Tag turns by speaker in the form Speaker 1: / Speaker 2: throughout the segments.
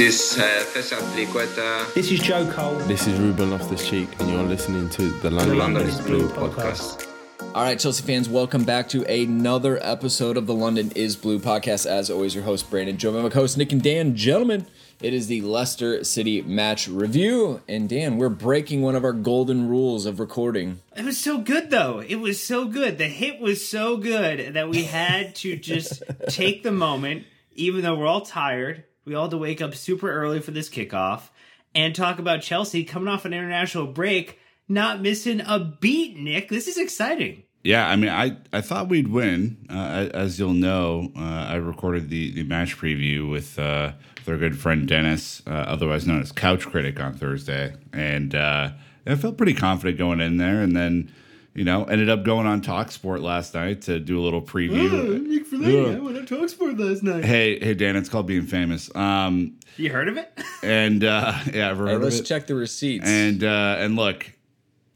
Speaker 1: This uh, Festival Triqueta.
Speaker 2: This is Joe Cole.
Speaker 3: This is Ruben Loftus Cheek, and you're listening to the London,
Speaker 1: London
Speaker 3: is
Speaker 1: is
Speaker 3: Blue
Speaker 1: Blue
Speaker 3: podcast.
Speaker 4: All right, Chelsea fans, welcome back to another episode of the London is Blue podcast. As always, your host, Brandon, Joe, by my host, Nick and Dan. Gentlemen, it is the Leicester City match review. And Dan, we're breaking one of our golden rules of recording.
Speaker 2: It was so good though. It was so good. The hit was so good that we had to just take the moment, even though we're all tired. We all had to wake up super early for this kickoff and talk about Chelsea coming off an international break, not missing a beat. Nick, this is exciting.
Speaker 5: Yeah, I mean, I, I thought we'd win. Uh, as you'll know, uh, I recorded the, the match preview with, uh, with our good friend Dennis, uh, otherwise known as Couch Critic, on Thursday, and uh, I felt pretty confident going in there. And then, you know, ended up going on Talksport last night to do a little preview.
Speaker 2: Nick
Speaker 5: Yeah.
Speaker 2: went on Talksport last night.
Speaker 5: Hey, hey, Dan, it's called being famous. Um,
Speaker 2: You heard of it?
Speaker 5: and uh, yeah, I've heard
Speaker 4: Hey,
Speaker 5: of
Speaker 4: let's
Speaker 5: it.
Speaker 4: check the receipts.
Speaker 5: And uh, and look,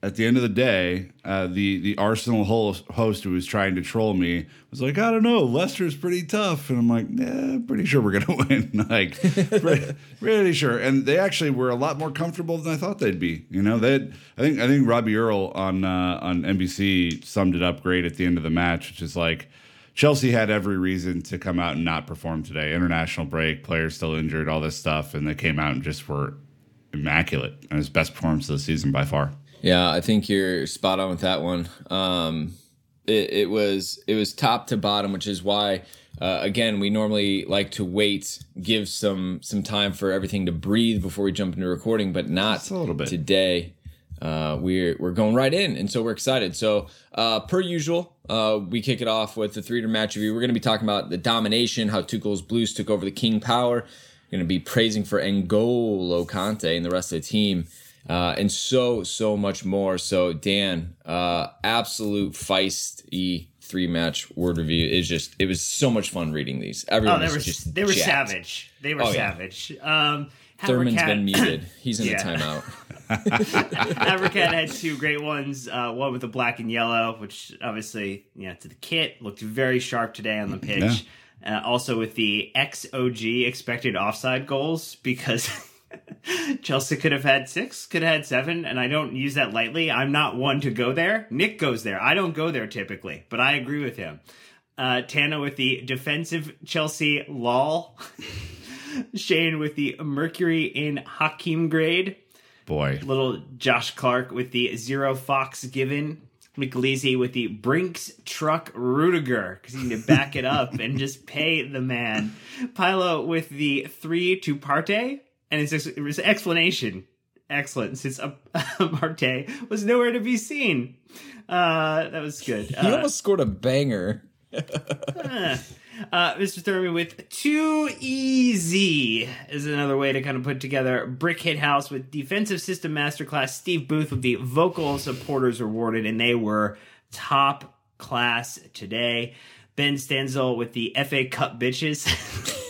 Speaker 5: at the end of the day, uh, the the Arsenal host who was trying to troll me was like, I don't know, Leicester's pretty tough, and I'm like, yeah, pretty sure we're gonna win, like, pretty, pretty sure. And they actually were a lot more comfortable than I thought they'd be. You know, they I think I think Robbie Earl on uh, on NBC summed it up great at the end of the match, which is like. Chelsea had every reason to come out and not perform today. International break, players still injured, all this stuff, and they came out and just were immaculate and his best performance of the season by far.
Speaker 4: Yeah, I think you're spot on with that one. Um, it, it was it was top to bottom, which is why uh, again we normally like to wait, give some some time for everything to breathe before we jump into recording, but not
Speaker 5: Just a little bit.
Speaker 4: today. Uh, we're we're going right in, and so we're excited. So uh, per usual, uh, we kick it off with the three-to match review. We're going to be talking about the domination, how Tuchel's Blues took over the King Power. Going to be praising for N'Golo Kante and the rest of the team uh, and so so much more. So Dan, uh, absolute feisty three match word review is just it was so much fun reading these. Everyone
Speaker 2: Oh, they
Speaker 4: was
Speaker 2: were
Speaker 4: just
Speaker 2: they were
Speaker 4: jacked.
Speaker 2: savage. They were
Speaker 4: Oh, yeah.
Speaker 2: savage. Um,
Speaker 4: Thurman's
Speaker 2: Havercat-
Speaker 4: been muted. He's in
Speaker 2: Yeah.
Speaker 4: a timeout.
Speaker 2: Abercat had two great ones. Uh, one with the black and yellow, which obviously, yeah, to the kit looked very sharp today on the pitch. Uh, also with the XOG expected offside goals because Chelsea could have had six, could have had seven, and I don't use that lightly. I'm not one to go there. Nick goes there. I don't go there typically, but I agree with him. Uh, Tana with the defensive Chelsea lol. Shane with the Mercury in Hakim grade
Speaker 5: Boy,
Speaker 2: little Josh Clark with the zero fox given. McLeasy with the Brinks truck Rudiger because you need to back it up and just pay the man. Pilo with the three to parte and his, his explanation excellent since uh, Marte was nowhere to be seen. Uh, that was good.
Speaker 4: He
Speaker 2: Uh,
Speaker 4: almost scored a banger.
Speaker 2: uh, Mr. Thurman with too easy is another way to kind of put together Brick Hit House with defensive system masterclass. Steve Booth with the vocal supporters awarded, and they were top class today. Ben Stanzel with the FA Cup bitches.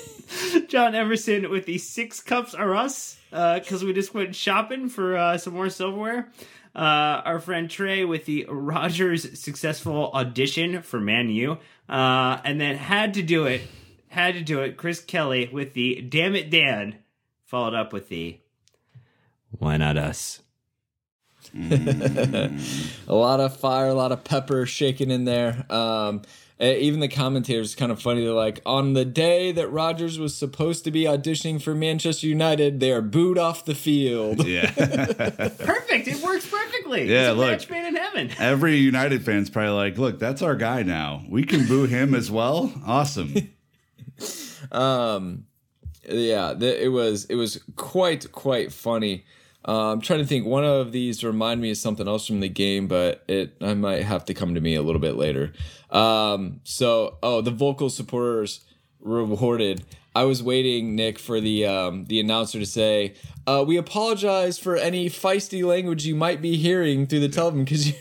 Speaker 2: John Emerson with the six cups are us because we just went shopping for uh, some more silverware. Uh, our friend Trey with the Rodgers successful audition for Man U, uh, and then had to do it, had to do it. Chris Kelly with the Damn It Dan, followed up with the Why Not Us.
Speaker 4: a lot of fire, a lot of pepper shaking in there. Um, even the commentators kind of funny. They're like, on the day that Rodgers was supposed to be auditioning for Manchester United, they are booed off the field.
Speaker 5: yeah.
Speaker 2: Perfect. It works perfectly.
Speaker 5: Yeah,
Speaker 2: it's a
Speaker 5: look.
Speaker 2: match made in heaven.
Speaker 5: Every United fan's probably like, look, that's our guy now. We can boo him as well. Awesome.
Speaker 4: um yeah the, it was it was quite quite funny uh, i'm trying to think. One of these remind me of something else from the game but it i might have to come to me a little bit later. Um so oh the vocal supporters rewarded. I was waiting nick for the um the announcer to say uh we apologize for any feisty language you might be hearing through the television because you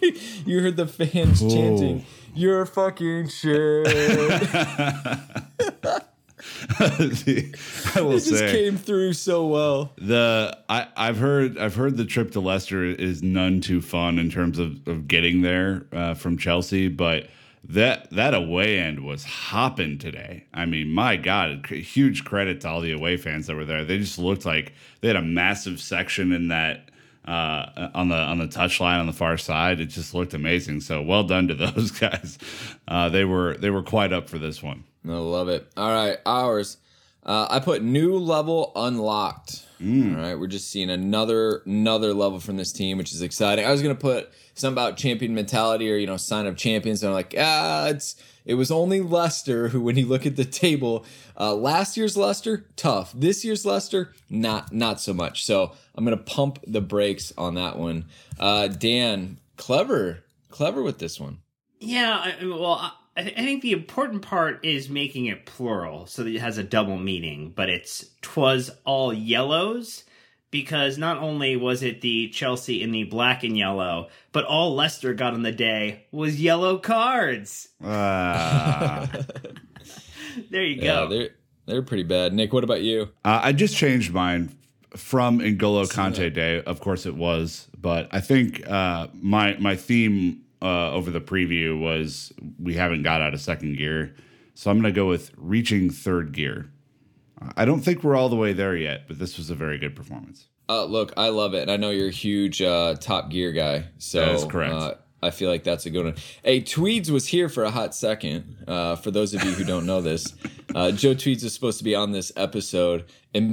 Speaker 4: you heard the fans chanting you're fucking shit
Speaker 5: I will
Speaker 4: it just
Speaker 5: say
Speaker 4: came through so well.
Speaker 5: the I, I've heard I've heard the trip to Leicester is none too fun in terms of, of getting there uh, from Chelsea, but that that away end was hopping today. I mean, my God, huge credit to all the away fans that were there. They just looked like they had a massive section in that uh, on the on the touchline on the far side. It just looked amazing. So well done to those guys. Uh, they were they were quite up for this one.
Speaker 4: I love it. All right, ours. Uh, I put new level unlocked. All right, we're just seeing another another level from this team, which is exciting. I was gonna put something about champion mentality or you know sign of champions, and I'm like, ah, it's it was only Leicester who, when you look at the table, uh, last year's Leicester tough. This year's Leicester not not so much. So I'm gonna pump the brakes on that one. Uh, Dan, clever, clever with this one.
Speaker 2: Yeah, I, well, I, I think the important part is making it plural so that it has a double meaning, but it's twas all yellows because not only was it the Chelsea in the black and yellow, but all Leicester got on the day was yellow cards.
Speaker 5: Uh,
Speaker 2: There you
Speaker 4: Yeah,
Speaker 2: go.
Speaker 4: they're they're pretty bad. Nick, what about you?
Speaker 5: Uh, I just changed mine from N'Golo Kante Day. Of course, it was, but I think uh, my my theme uh, over the preview was we haven't got out of second gear, so I'm going to go with reaching third gear. I don't think we're all the way there yet, but this was a very good performance.
Speaker 4: Uh, look, I love it, and I know you're a huge uh, Top Gear guy. So
Speaker 5: That is correct.
Speaker 4: I feel like that's a good one. Hey, Tweeds was here for a hot second. Uh, for those of you who don't know this, uh, Joe Tweeds was supposed to be on this episode.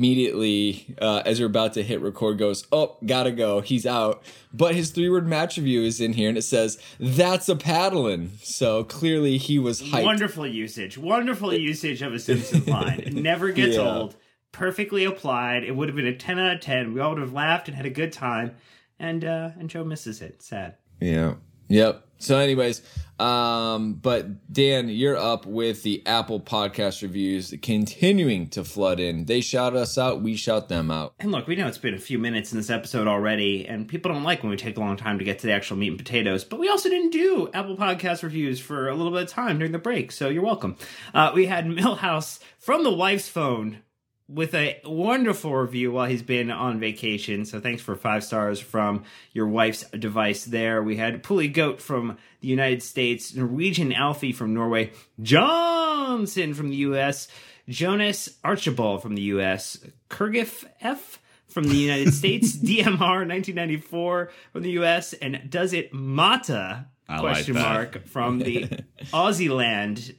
Speaker 4: Immediately, uh, as we're about to hit record, goes, "Oh, gotta go. He's out." But his three-word match review is in here, and it says, "That's a paddling." So clearly, he was hyped.
Speaker 2: Wonderful usage. Wonderful usage of a Simpsons line. It never gets
Speaker 4: Yeah.
Speaker 2: old. Perfectly applied. It would have been a 10 out of 10. We all would have laughed and had a good time. And uh and Joe misses it. Sad.
Speaker 4: Yeah. Yep. So, anyways, um, but Dan, you're up with the Apple podcast reviews continuing to flood in. They shout us out, we shout them out.
Speaker 2: And look, we know it's been a few minutes in this episode already, and people don't like when we take a long time to get to the actual meat and potatoes. But we also didn't do Apple Podcast reviews for a little bit of time during the break, so you're welcome. Uh, we had Millhouse from the wife's phone with a wonderful review while he's been on vacation. So thanks for five stars from your wife's device there. We had Pulley Goat from the United States, Norwegian Alfie from Norway, Johnson from the US, Jonas Archibald from the US, Kurgif F from the United States, DMR 1994 from the US, and Does It Mata?
Speaker 5: I
Speaker 2: question
Speaker 5: that.
Speaker 2: mark from the Aussie land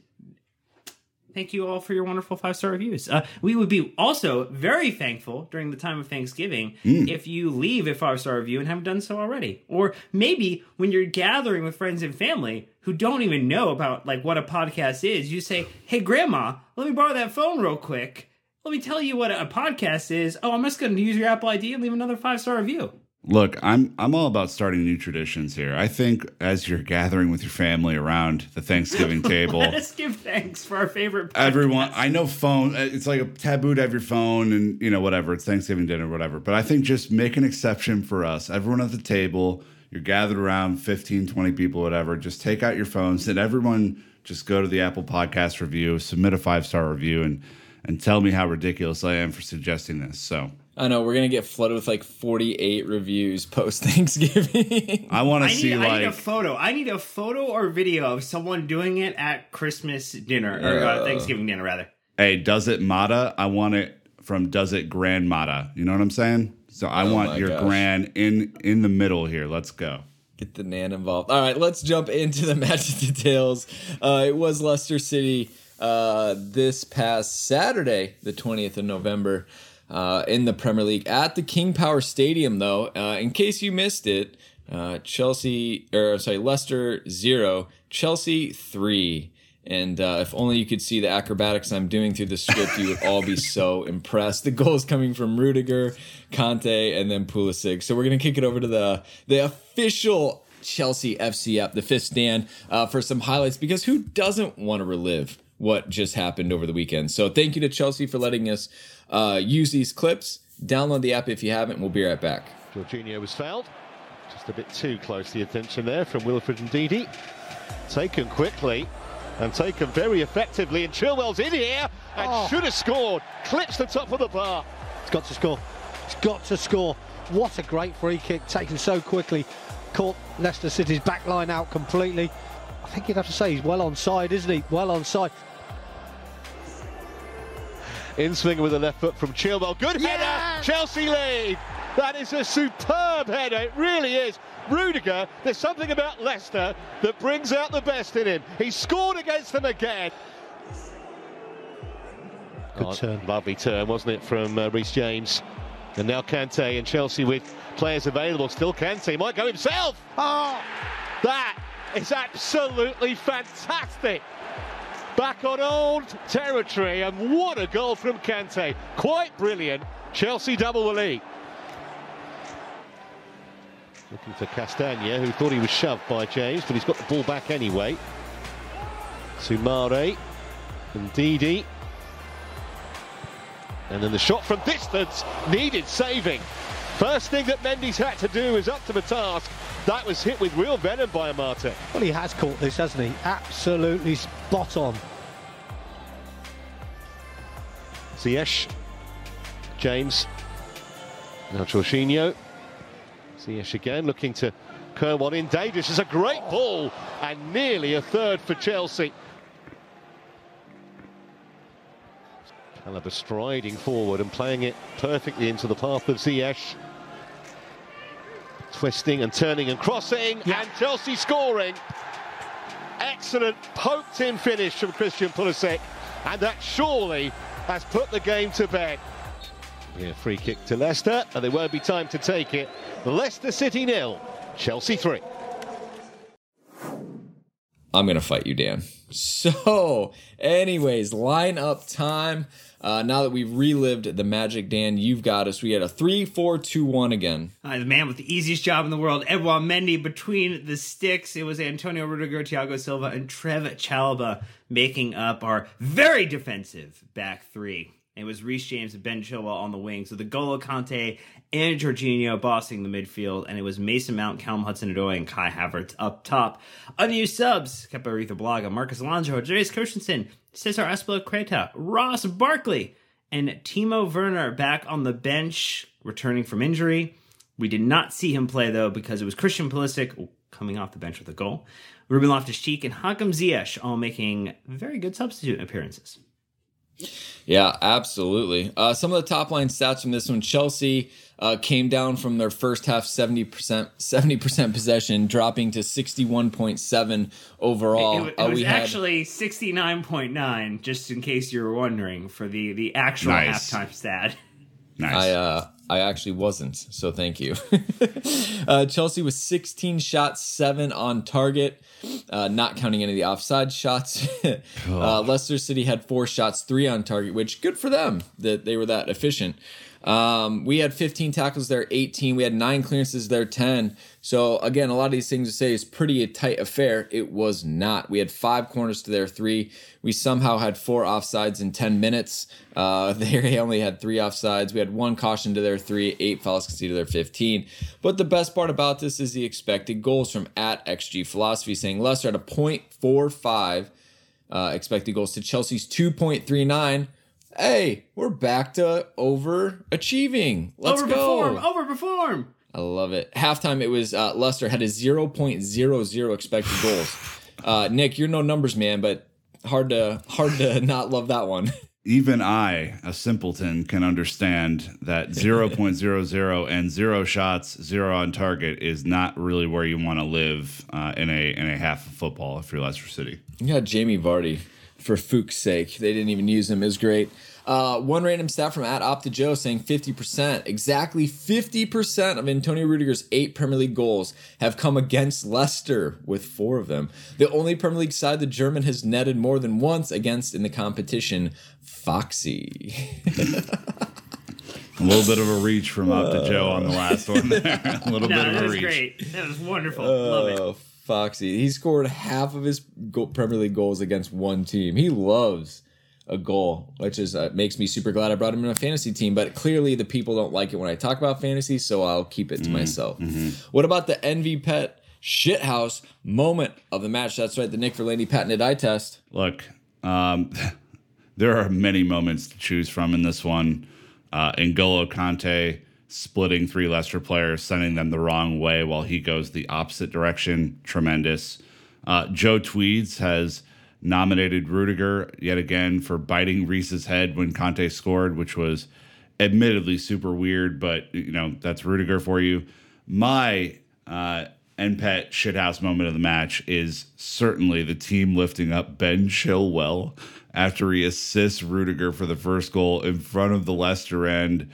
Speaker 2: thank you all for your wonderful five star reviews. Uh, we would be also very thankful during the time of Thanksgiving if you leave a five star review and haven't done so already, or maybe when you're gathering with friends and family who don't even know about like what a podcast is, you say, "Hey, Grandma, let me borrow that phone real quick." Let me tell you what a podcast is. Oh, I'm just going to use your Apple ID and leave another five star review.
Speaker 5: Look, I'm I'm all about starting new traditions here. I think as you're gathering with your family around the Thanksgiving table,
Speaker 2: Let us give thanks for our favorite. Podcast.
Speaker 5: everyone i know phone uh, it's like a taboo to have your phone and you know whatever it's thanksgiving dinner whatever but i think just make an exception for us everyone at the table you're gathered around 15 20 people whatever just take out your phones and everyone just go to the apple podcast review submit a five star review and and tell me how ridiculous i am for suggesting this so
Speaker 4: I know, we're going to get flooded with like 48 reviews post Thanksgiving.
Speaker 5: i want
Speaker 2: I
Speaker 5: to
Speaker 2: need,
Speaker 5: see
Speaker 2: I need a photo. I need a photo or video of someone doing it at Christmas dinner or uh, Thanksgiving dinner, rather.
Speaker 5: hey does it mata i want it from does it grand mata you know what i'm saying so i
Speaker 4: Oh
Speaker 5: want your
Speaker 4: gosh.
Speaker 5: grand in in the middle here let's go
Speaker 4: Get the Nan involved. All right, let's jump into the match details. Uh, it was Leicester City uh, this past Saturday, the 20th of November, uh, in the Premier League at the King Power Stadium, though. Uh, in case you missed it, uh, Chelsea, or sorry, Leicester zero, Chelsea three. And uh, if only you could see the acrobatics I'm doing through the script, you would all be so impressed. The goal is coming from Rudiger, Kante, and then Pulisic. So we're gonna kick it over to the the official Chelsea FC app, the fifth stand, uh, for some highlights because who doesn't want to relive what just happened over the weekend? So thank you to Chelsea for letting us uh, use these clips. Download the app if you haven't. We'll be right back.
Speaker 6: Jorginho was fouled. Just a bit too close the attention there from Wilfred Ndidi. Taken quickly and taken very effectively. And Chilwell's in here and should have scored. Clips the top of the bar.
Speaker 7: It's got to score. It's got to score. What a great free kick taken so quickly. Caught Leicester City's back line out completely. I think you'd have to say he's well on side, isn't he? Well on side.
Speaker 6: In swinger with the left foot from Chilwell. Good header. Chelsea lead. That is a superb header. It really is. Rudiger, there's something about Leicester that brings out the best in him. He scored against them again.
Speaker 7: Good
Speaker 6: Oh,
Speaker 7: turn.
Speaker 6: Lovely turn, wasn't it, from uh, Reece James? And now Kante and Chelsea with players available. Still Kante might go himself. Oh, that is absolutely fantastic. Back on old territory, and what a goal from Kante. Quite brilliant. Chelsea double the lead. Looking for Castagna, who thought he was shoved by James, but he's got the ball back anyway. Soumaré and Didi. And then the shot from distance needed saving. First thing that Mendy's had to do is up to the task. That was hit with real venom by Amartey.
Speaker 7: Well, he has caught this, hasn't he? Absolutely spot on.
Speaker 6: Ziyech, James, now Jorginho. Ziyech again looking to curl one in. Dangerous is a great ball and nearly a third for Chelsea. Chalobah striding forward and playing it perfectly into the path of Ziyech. Twisting and turning and crossing, and Chelsea scoring. Excellent poked in finish from Christian Pulisic, and that surely has put the game to bed. Yeah, free kick to Leicester, and there won't be time to take it. Leicester City nil, Chelsea three.
Speaker 4: I'm gonna fight you, Dan. So, anyways, line up time. Uh, now that we've relived the magic, Dan, you've got us. We had a three, four, two, one again.
Speaker 2: Uh, the man with the easiest job in the world, Edouard Mendy, between the sticks. It was Antonio Rudiger, Thiago Silva, and Trev Chalobah making up our very defensive back three. It was Reece James and Ben Chilwell on the wings, with N'Golo Kante and Jorginho bossing the midfield, and it was Mason Mount, Callum Hudson-Odoi, and Kai Havertz up top. Unused subs, Kepa Blaga, Marcos Alonso, Andreas Christensen, Cesar Azpilicueta, Ross Barkley, and Timo Werner back on the bench, returning from injury. We did not see him play though because it was Christian Pulisic coming off the bench with a goal, Ruben Loftus-Cheek, and Hakim Ziyech all making very good substitute appearances.
Speaker 4: Yeah, absolutely. Uh, some of the top line stats from this one: Chelsea uh, came down from their first half seventy percent, seventy percent possession, dropping to sixty-one point seven overall.
Speaker 2: It, it
Speaker 4: Uh,
Speaker 2: was
Speaker 4: we had-
Speaker 2: actually sixty nine point nine, just in case you were wondering, for the the actual
Speaker 5: Nice.
Speaker 2: halftime stat.
Speaker 5: Nice.
Speaker 4: I uh I actually wasn't, so thank you. uh, Chelsea was 16 shots, seven on target, uh, not counting any of the offside shots. uh, Leicester City had four shots, three on target, which good for them that they were that efficient. Um, we had 15 tackles there, 18. We had nine clearances there, 10. So again, a lot of these things to say is pretty a tight affair. It was not. We had five corners to their three. We somehow had four offsides in 10 minutes. Uh, they only had three offsides. We had one caution to their three, eight fouls conceded to their 15. But the best part about this is the expected goals from at XG Philosophy saying Leicester at a 0.45 uh, expected goals to Chelsea's 2.39. Hey, we're back to overachieving. Let's
Speaker 2: overperform,
Speaker 4: go.
Speaker 2: overperform.
Speaker 4: I love it. Halftime, it was uh, Leicester had a 0.00 expected goals. Uh, Nick, you're no numbers man, but hard to hard to not love that one.
Speaker 5: Even I, a simpleton, can understand that 0.00 and zero shots, zero on target is not really where you want to live uh, in a in a half of football if you're Leicester City.
Speaker 4: You got Jamie Vardy for Fuchs' sake. They didn't even use him. It was great. Uh, one random stat from at Opta Joe saying 50%, exactly 50% of Antonio Rudiger's eight Premier League goals have come against Leicester, with four of them. The only Premier League side the German has netted more than once against in the competition, Foxy.
Speaker 5: A little bit of a reach from Opta Joe on the last one there. a little
Speaker 2: No,
Speaker 5: bit of a reach.
Speaker 2: that
Speaker 5: a
Speaker 2: was
Speaker 5: reach.
Speaker 2: great. That was wonderful. Love it.
Speaker 4: Foxy. He scored half of his Premier League goals against one team. He loves a goal, which is uh, makes me super glad I brought him in a fantasy team. But clearly, the people don't like it when I talk about fantasy, so I'll keep it to myself. What about the Envy Pet shithouse moment of the match? That's right, the Nick Verlaney patented eye test.
Speaker 5: Look, um, there are many moments to choose from in this one. Uh, N'Golo Kante splitting three Leicester players, sending them the wrong way while he goes the opposite direction. Tremendous. Uh, Joe Tweeds has nominated Rudiger yet again for biting Reese's head when Kante scored, which was admittedly super weird, but you know that's Rudiger for you. My uh, NPET shithouse moment of the match is certainly the team lifting up Ben Chilwell after he assists Rudiger for the first goal in front of the Leicester end.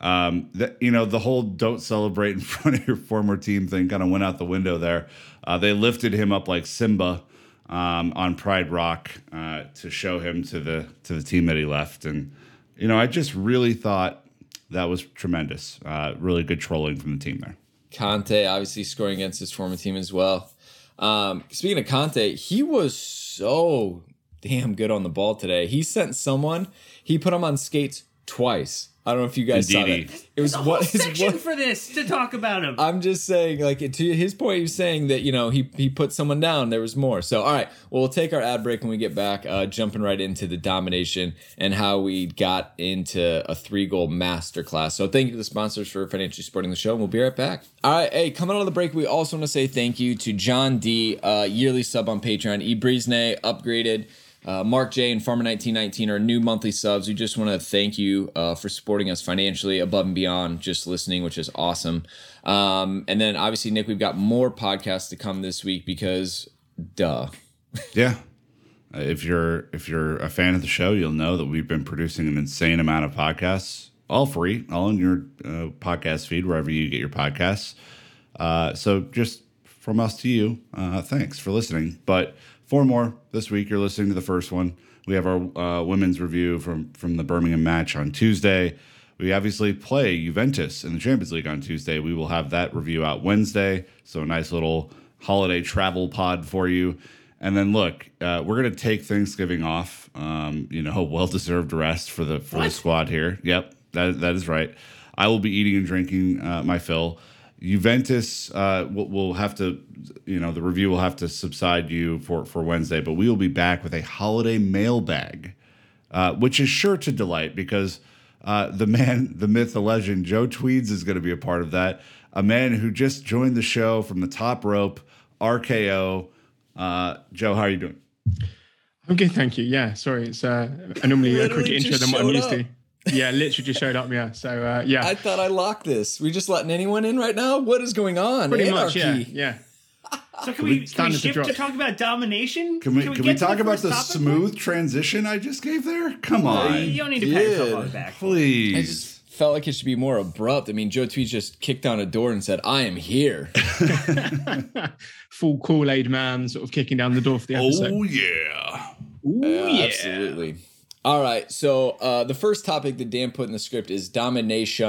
Speaker 5: Um, that you know the whole "don't celebrate in front of your former team" thing kind of went out the window there. Uh, they lifted him up like Simba um, on Pride Rock uh, to show him to the to the team that he left, and you know I just really thought that was tremendous. Uh, really good trolling from the team there.
Speaker 4: Kante obviously scoring against his former team as well. Um, speaking of Kante, he was so damn good on the ball today. He sent someone, he put him on skates twice. I don't know if you guys
Speaker 5: Indeedy.
Speaker 4: saw that. It was
Speaker 2: a
Speaker 4: what
Speaker 2: whole
Speaker 4: his
Speaker 2: section
Speaker 4: what-
Speaker 2: for this to talk about him.
Speaker 4: I'm just saying, like to his point, he was saying that you know he he put someone down. There was more. So all right, well we'll take our ad break when we get back. Uh, jumping right into the domination and how we got into a three goal masterclass. So thank you to the sponsors for financially supporting the show. and We'll be right back. All right, hey, coming out of the break, we also want to say thank you to John D, uh, yearly sub on Patreon. E Brisne upgraded. Uh, Mark J and Farmer 1919 are new monthly subs. We just want to thank you uh, for supporting us financially above and beyond just listening, which is awesome. Um, and then obviously, Nick, we've got more podcasts to come this week because, duh.
Speaker 5: Yeah. If you're if you're a fan of the show, you'll know that we've been producing an insane amount of podcasts, all free, all in your uh, podcast feed wherever you get your podcasts. Uh, so just from us to you, uh, thanks for listening. But four more this week. You're listening to the first one. We have our uh, women's review from from the Birmingham match on Tuesday. We obviously play Juventus in the Champions League on Tuesday. We will have that review out Wednesday. So a nice little holiday travel pod for you. And then look, uh, we're gonna take Thanksgiving off. Um, you know, well deserved rest for the for the squad here. Yep, that that is right. I will be eating and drinking uh, my fill. Juventus uh, will, will have to, you know, the review will have to subside you for for Wednesday, but we will be back with a holiday mailbag, uh, which is sure to delight because uh, the man, the myth, the legend, Joe Tweeds is going to be a part of that. A man who just joined the show from the top rope, RKO. Uh, Joe, how are you doing?
Speaker 8: I'm good, thank you. Yeah, sorry, it's uh, normally a
Speaker 4: Literally
Speaker 8: quicker intro than what I'm used
Speaker 4: up.
Speaker 8: to. Yeah, literally just showed up. Yeah, so uh, yeah,
Speaker 4: I thought I locked this. We just letting anyone in right now? What is going on?
Speaker 8: pretty much. Yeah,
Speaker 4: Anarchy.
Speaker 8: yeah.
Speaker 2: so can we, can we
Speaker 8: standard to
Speaker 2: shift to, talk about domination?
Speaker 5: Can we can we,
Speaker 2: get to
Speaker 5: talk about the
Speaker 2: topic?
Speaker 5: smooth transition I just gave there? Come on,
Speaker 2: You don't need to pat yourself
Speaker 4: did.
Speaker 2: on the back.
Speaker 5: please.
Speaker 4: I just felt like it should be more abrupt. I mean, Joe Tweed just kicked down a door and said, I am here.
Speaker 8: Full Kool Aid man, sort of kicking down the door for the episode.
Speaker 5: oh yeah.
Speaker 8: Ooh,
Speaker 4: Yeah,
Speaker 8: yeah.
Speaker 4: Absolutely. All right. So uh, the first topic that Dan put in the script is domination,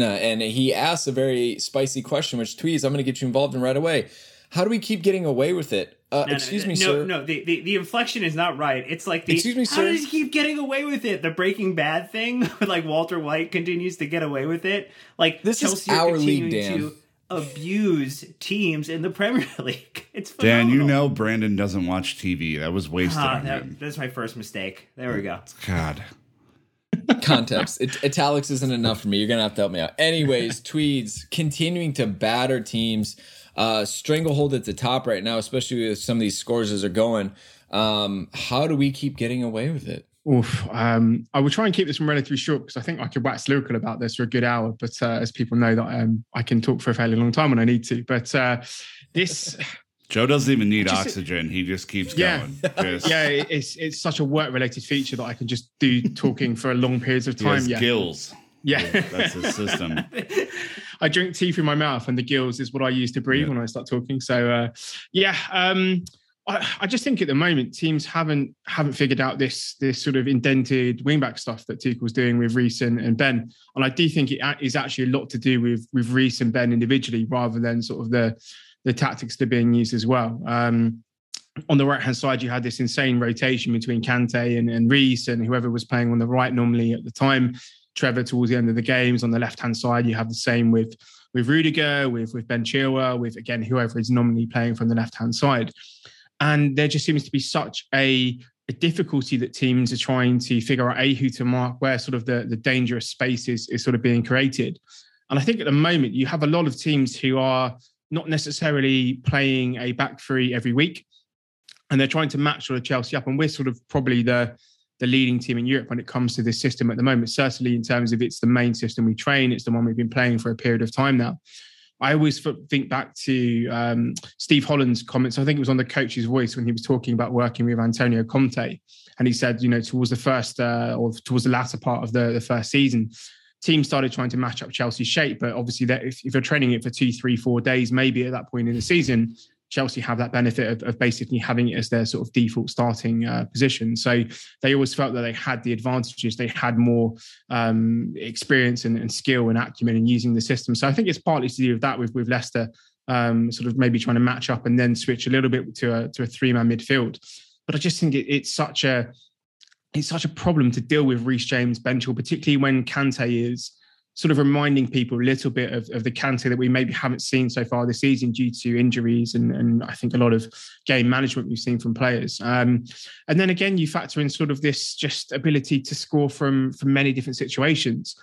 Speaker 4: and he asks a very spicy question, which Tweez, I'm going to get you involved in right away. How do we keep getting away with it? Uh,
Speaker 2: No,
Speaker 4: excuse
Speaker 2: no,
Speaker 4: me,
Speaker 2: no,
Speaker 4: sir.
Speaker 2: No, the, the, the inflection is not right. It's like the
Speaker 4: Excuse me, sir.
Speaker 2: how does he keep getting away with it? The Breaking Bad thing, like Walter White continues to get away with it. Like
Speaker 4: This is
Speaker 2: Chelsea are
Speaker 4: our league, Dan.
Speaker 2: to abuse teams in the Premier League. It's
Speaker 5: Dan, you know Brandon doesn't watch TV. That was wasted
Speaker 2: Ah,
Speaker 5: on
Speaker 2: that,
Speaker 5: him.
Speaker 2: that's my first mistake. There we go.
Speaker 5: God.
Speaker 4: Context. It, italics isn't enough for me. You're going to have to help me out. Anyways, Tweeds continuing to batter teams. Uh, stranglehold at the top right now, especially with some of these scores as are going. Um, how do we keep getting away with it?
Speaker 8: Oof. Um, I will try and keep this one relatively short because I think I could wax lyrical about this for a good hour. But uh, as people know, that um, I can talk for a fairly long time when I need to. But uh, this,
Speaker 5: Joe doesn't even need
Speaker 8: Just-
Speaker 5: oxygen. He just keeps
Speaker 8: Yeah.
Speaker 5: going. Just,
Speaker 8: yeah, it's it's such a work related feature that I can just do talking for long periods of time. Yeah,
Speaker 5: gills.
Speaker 8: yeah.
Speaker 5: That's his system.
Speaker 8: I drink tea through my mouth, and the gills is what I use to breathe
Speaker 5: Yeah.
Speaker 8: when I start talking. So, uh, yeah, um, I, I just think at the moment teams haven't haven't figured out this this sort of indented wingback stuff that Tuchel's doing with Reece and, and Ben, and I do think it is actually a lot to do with with Reece and Ben individually rather than sort of the the tactics that are being used as well. Um, on the right hand side, you had this insane rotation between Kante and, and Reese and whoever was playing on the right normally at the time. Trevor towards the end of the games. On the left hand side, you have the same with with Rudiger, with with Ben Chilwell, with again whoever is nominally playing from the left hand side. And there just seems to be such a, a difficulty that teams are trying to figure out a who to mark, where sort of the, the dangerous space is, is sort of being created. And I think at the moment you have a lot of teams who are not necessarily playing a back three every week, and they're trying to match sort of Chelsea up. And we're sort of probably the the leading team in Europe when it comes to this system at the moment. Certainly in terms of it's the main system we train, it's the one we've been playing for a period of time now. I always think back to um, Steve Holland's comments. I think it was on the coach's voice when he was talking about working with Antonio Conte, and he said, you know, towards the first uh, or towards the latter part of the, the first season, teams started trying to match up Chelsea's shape. But obviously, that if, if you're training it for two, three, four days, maybe at that point in the season, Chelsea have that benefit of, of, basically having it as their sort of default starting uh, position. So they always felt that they had the advantages. They had more um, experience and, and, skill and acumen in using the system. So I think it's partly to do with that with, with Leicester um, sort of maybe trying to match up and then switch a little bit to a, to a three man midfield. But I just think it, it's such a it's such a problem to deal with Reece James, Ben Chilwell, particularly when Kante is sort of reminding people a little bit of, of the Kante that we maybe haven't seen so far this season due to injuries and, and I think a lot of game management we've seen from players. Um, and then again, you factor in sort of this just ability to score from from many different situations.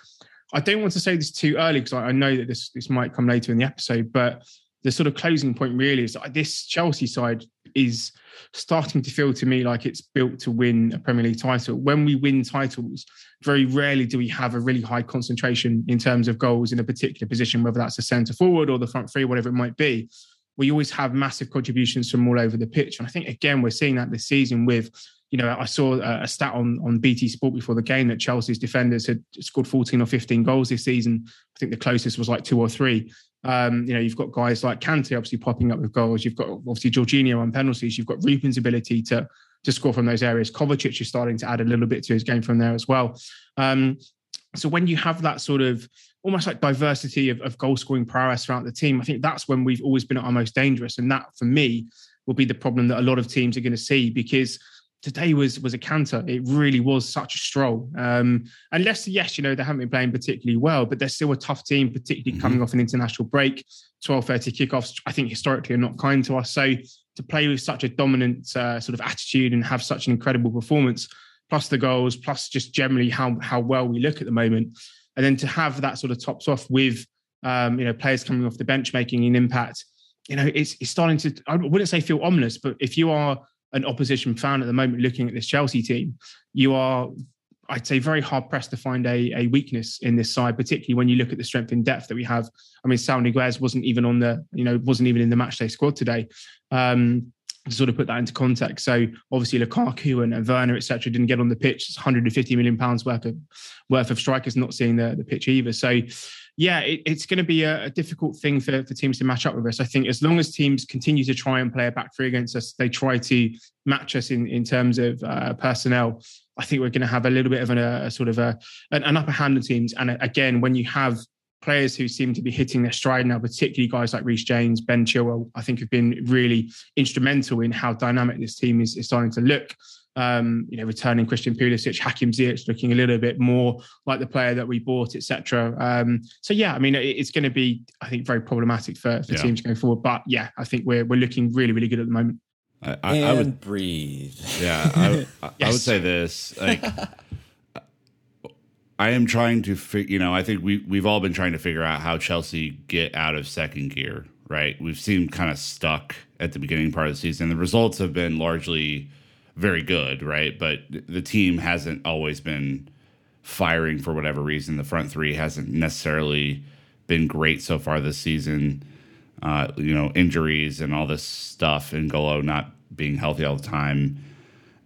Speaker 8: I don't want to say this too early because I, I know that this this might come later in the episode, but the sort of closing point really is that this Chelsea side is starting to feel to me like it's built to win a Premier League title. When we win titles, very rarely do we have a really high concentration in terms of goals in a particular position, whether that's a centre forward or the front three, whatever it might be. We always have massive contributions from all over the pitch. And I think, again, we're seeing that this season with you know, I saw a stat on, on BT Sport before the game that Chelsea's defenders had scored 14 or 15 goals this season. I think the closest was like two or three. Um, you know, you've got guys like Kante obviously popping up with goals. You've got obviously Jorginho on penalties. You've got Ruben's ability to to score from those areas. Kovacic is starting to add a little bit to his game from there as well. Um, so when you have that sort of almost like diversity of, of goal scoring prowess throughout the team, I think that's when we've always been at our most dangerous. And that for me will be the problem that a lot of teams are going to see because today was was a canter. It really was such a stroll. Um, and Leicester, yes, you know they haven't been playing particularly well, but they're still a tough team, particularly mm-hmm. coming off an international break. Twelve thirty kickoffs, I think historically are not kind to us. So to play with such a dominant uh, sort of attitude and have such an incredible performance, plus the goals, plus just generally how how well we look at the moment, and then to have that sort of tops off with um, you know players coming off the bench making an impact. You know, it's, it's starting to. I wouldn't say feel ominous, but if you are an opposition fan at the moment looking at this Chelsea team, you are, I'd say, very hard pressed to find a, a weakness in this side, particularly when you look at the strength in depth that we have. I mean, Saul Niguez wasn't even on the, you know, wasn't even in the matchday squad today. Um, to sort of put that into context. So obviously Lukaku and, and Werner, etc., didn't get on the pitch. It's 150 million pounds worth of worth of strikers not seeing the, the pitch either. So yeah, it, it's going to be a, a, difficult thing for, for teams to match up with us. I think as long as teams continue to try and play a back three against us, they try to match us in, in terms of uh, personnel. I think we're going to have a little bit of an, a, a sort of a, an, an upper hand on teams. And again, when you have players who seem to be hitting their stride now, particularly guys like Reece James, Ben Chilwell, I think have been really instrumental in how dynamic this team is, is starting to look um, you know, returning Christian Pulisic, Hakim Ziyech looking a little bit more like the player that we bought, etc. Um, so yeah, I mean, it, it's going to be, I think, very problematic for, for yeah. teams going forward. But yeah, I think we're we're looking really, really good at the moment.
Speaker 4: I, I, and I would breathe.
Speaker 5: Yeah, I, yes. I would say this. Like, I am trying to figure. You know, I think we we've all been trying to figure out how Chelsea get out of second gear. Right, we've seemed kind of stuck at the beginning part of the season. The results have been largely very good, right? But the team hasn't always been firing for whatever reason. The front three hasn't necessarily been great so far this season. Uh, you know, injuries and all this stuff, and Golo not being healthy all the time.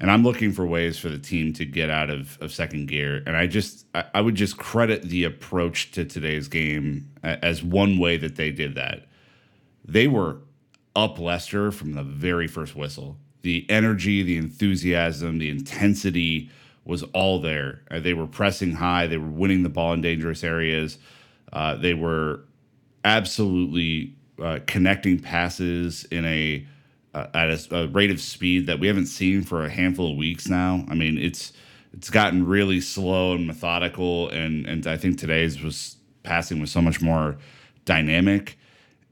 Speaker 5: And I'm looking for ways for the team to get out of, of second gear. And I just, I, I would just credit the approach to today's game as one way that they did that. They were up Leicester from the very first whistle the energy, the enthusiasm, the intensity was all there. Uh, they were pressing high. They were winning the ball in dangerous areas. Uh, they were absolutely uh, connecting passes in a uh, at a, a, rate of speed that we haven't seen for a handful of weeks now. I mean, it's it's gotten really slow and methodical, and and I think today's was passing was so much more dynamic.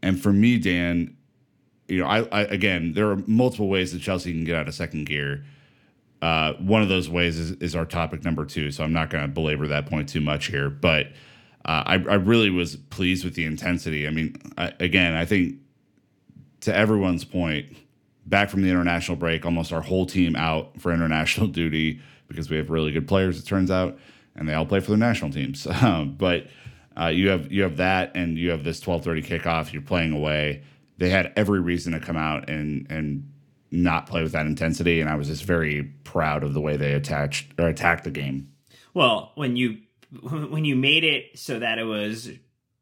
Speaker 5: And for me, Dan, you know, I, I, again, there are multiple ways that Chelsea can get out of second gear. Uh, one of those ways is, is our topic number two, so I'm not going to belabor that point too much here. But uh, I, I really was pleased with the intensity. I mean, I, again, I think to everyone's point, back from the international break, almost our whole team out for international duty because we have really good players, it turns out, and they all play for their national teams. But uh, you have you have that, and you have this twelve thirty kickoff. You're playing away. They had every reason to come out and and not play with that intensity, and I was just very proud of the way they attached or attacked the game.
Speaker 2: Well, when you when you made it so that it was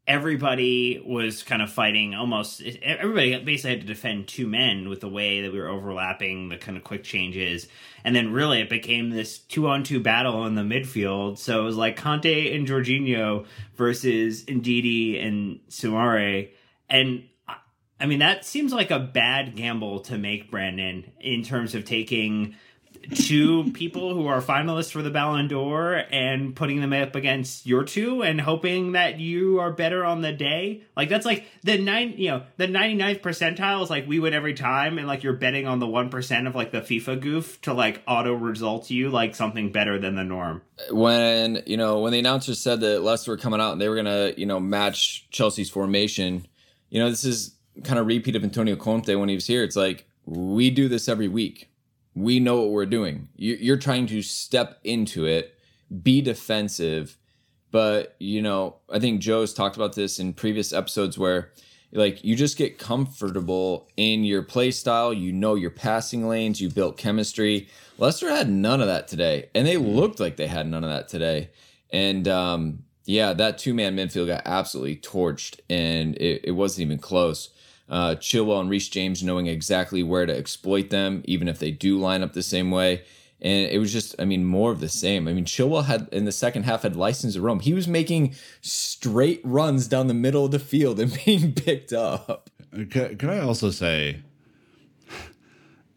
Speaker 2: everybody was kind of fighting almost everybody basically had to defend two men with the way that we were overlapping the kind of quick changes. And then really it became this two on two battle in the midfield. So it was like Kante and Jorginho versus Ndidi and Soumaré and I mean that seems like a bad gamble to make Brandon in terms of taking two people who are finalists for the Ballon d'Or and putting them up against your two and hoping that you are better on the day. Like that's like the nine, you know, the 99th percentile is like we win every time and like you're betting on the 1% of like the FIFA goof to like auto result you like something better than the norm.
Speaker 4: When, you know, when the announcers said that Leicester were coming out and they were going to, you know, match Chelsea's formation, you know, this is kind of repeat of Antonio Conte when he was here. It's like we do this every week we know what we're doing. You're trying to step into it, be defensive. But, you know, I think Joe's talked about this in previous episodes where like you just get comfortable in your play style, you know your passing lanes, you built chemistry. Leicester had none of that today, and they looked like they had none of that today. And um, yeah, that two man midfield got absolutely torched, and it, it wasn't even close uh, Chilwell and Reece James knowing exactly where to exploit them, even if they do line up the same way. And it was just, I mean, more of the same. I mean, Chilwell had in the second half had license to roam. He was making straight runs down the middle of the field and being picked up.
Speaker 5: Can, can I also say,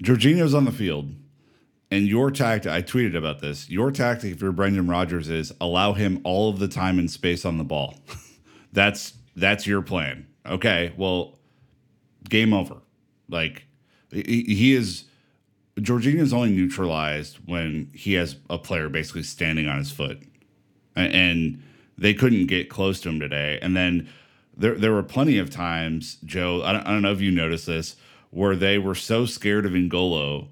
Speaker 5: Jorginho's on the field, and your tactic, I tweeted about this. Your tactic for Brendan Rodgers is allow him all of the time and space on the ball. that's that's your plan. Okay, well, game over. Like he, is is is only neutralized when he has a player basically standing on his foot, and they couldn't get close to him today. And then there there were plenty of times, Joe. I don't, I don't know if you noticed this, where they were so scared of N'Golo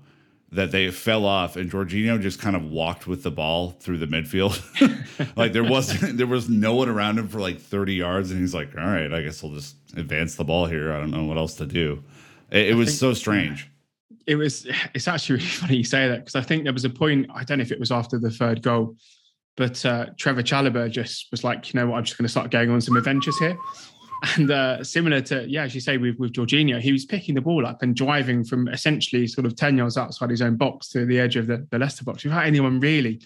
Speaker 5: that they fell off and Jorginho just kind of walked with the ball through the midfield. like there wasn't there was no one around him for like 30 yards and he's like, "All right, I guess I'll just advance the ball here. I don't know what else to do." It, it was think, so strange.
Speaker 8: It was it's actually really funny you say that because I think there was a point, I don't know if it was after the third goal, but uh, Trevoh Chalobah just was like, "You know what? I'm just going to start going on some adventures here." And uh, similar to, yeah, as you say, with, with Jorginho, he was picking the ball up and driving from essentially sort of 10 yards outside his own box to the edge of the, the Leicester box without anyone really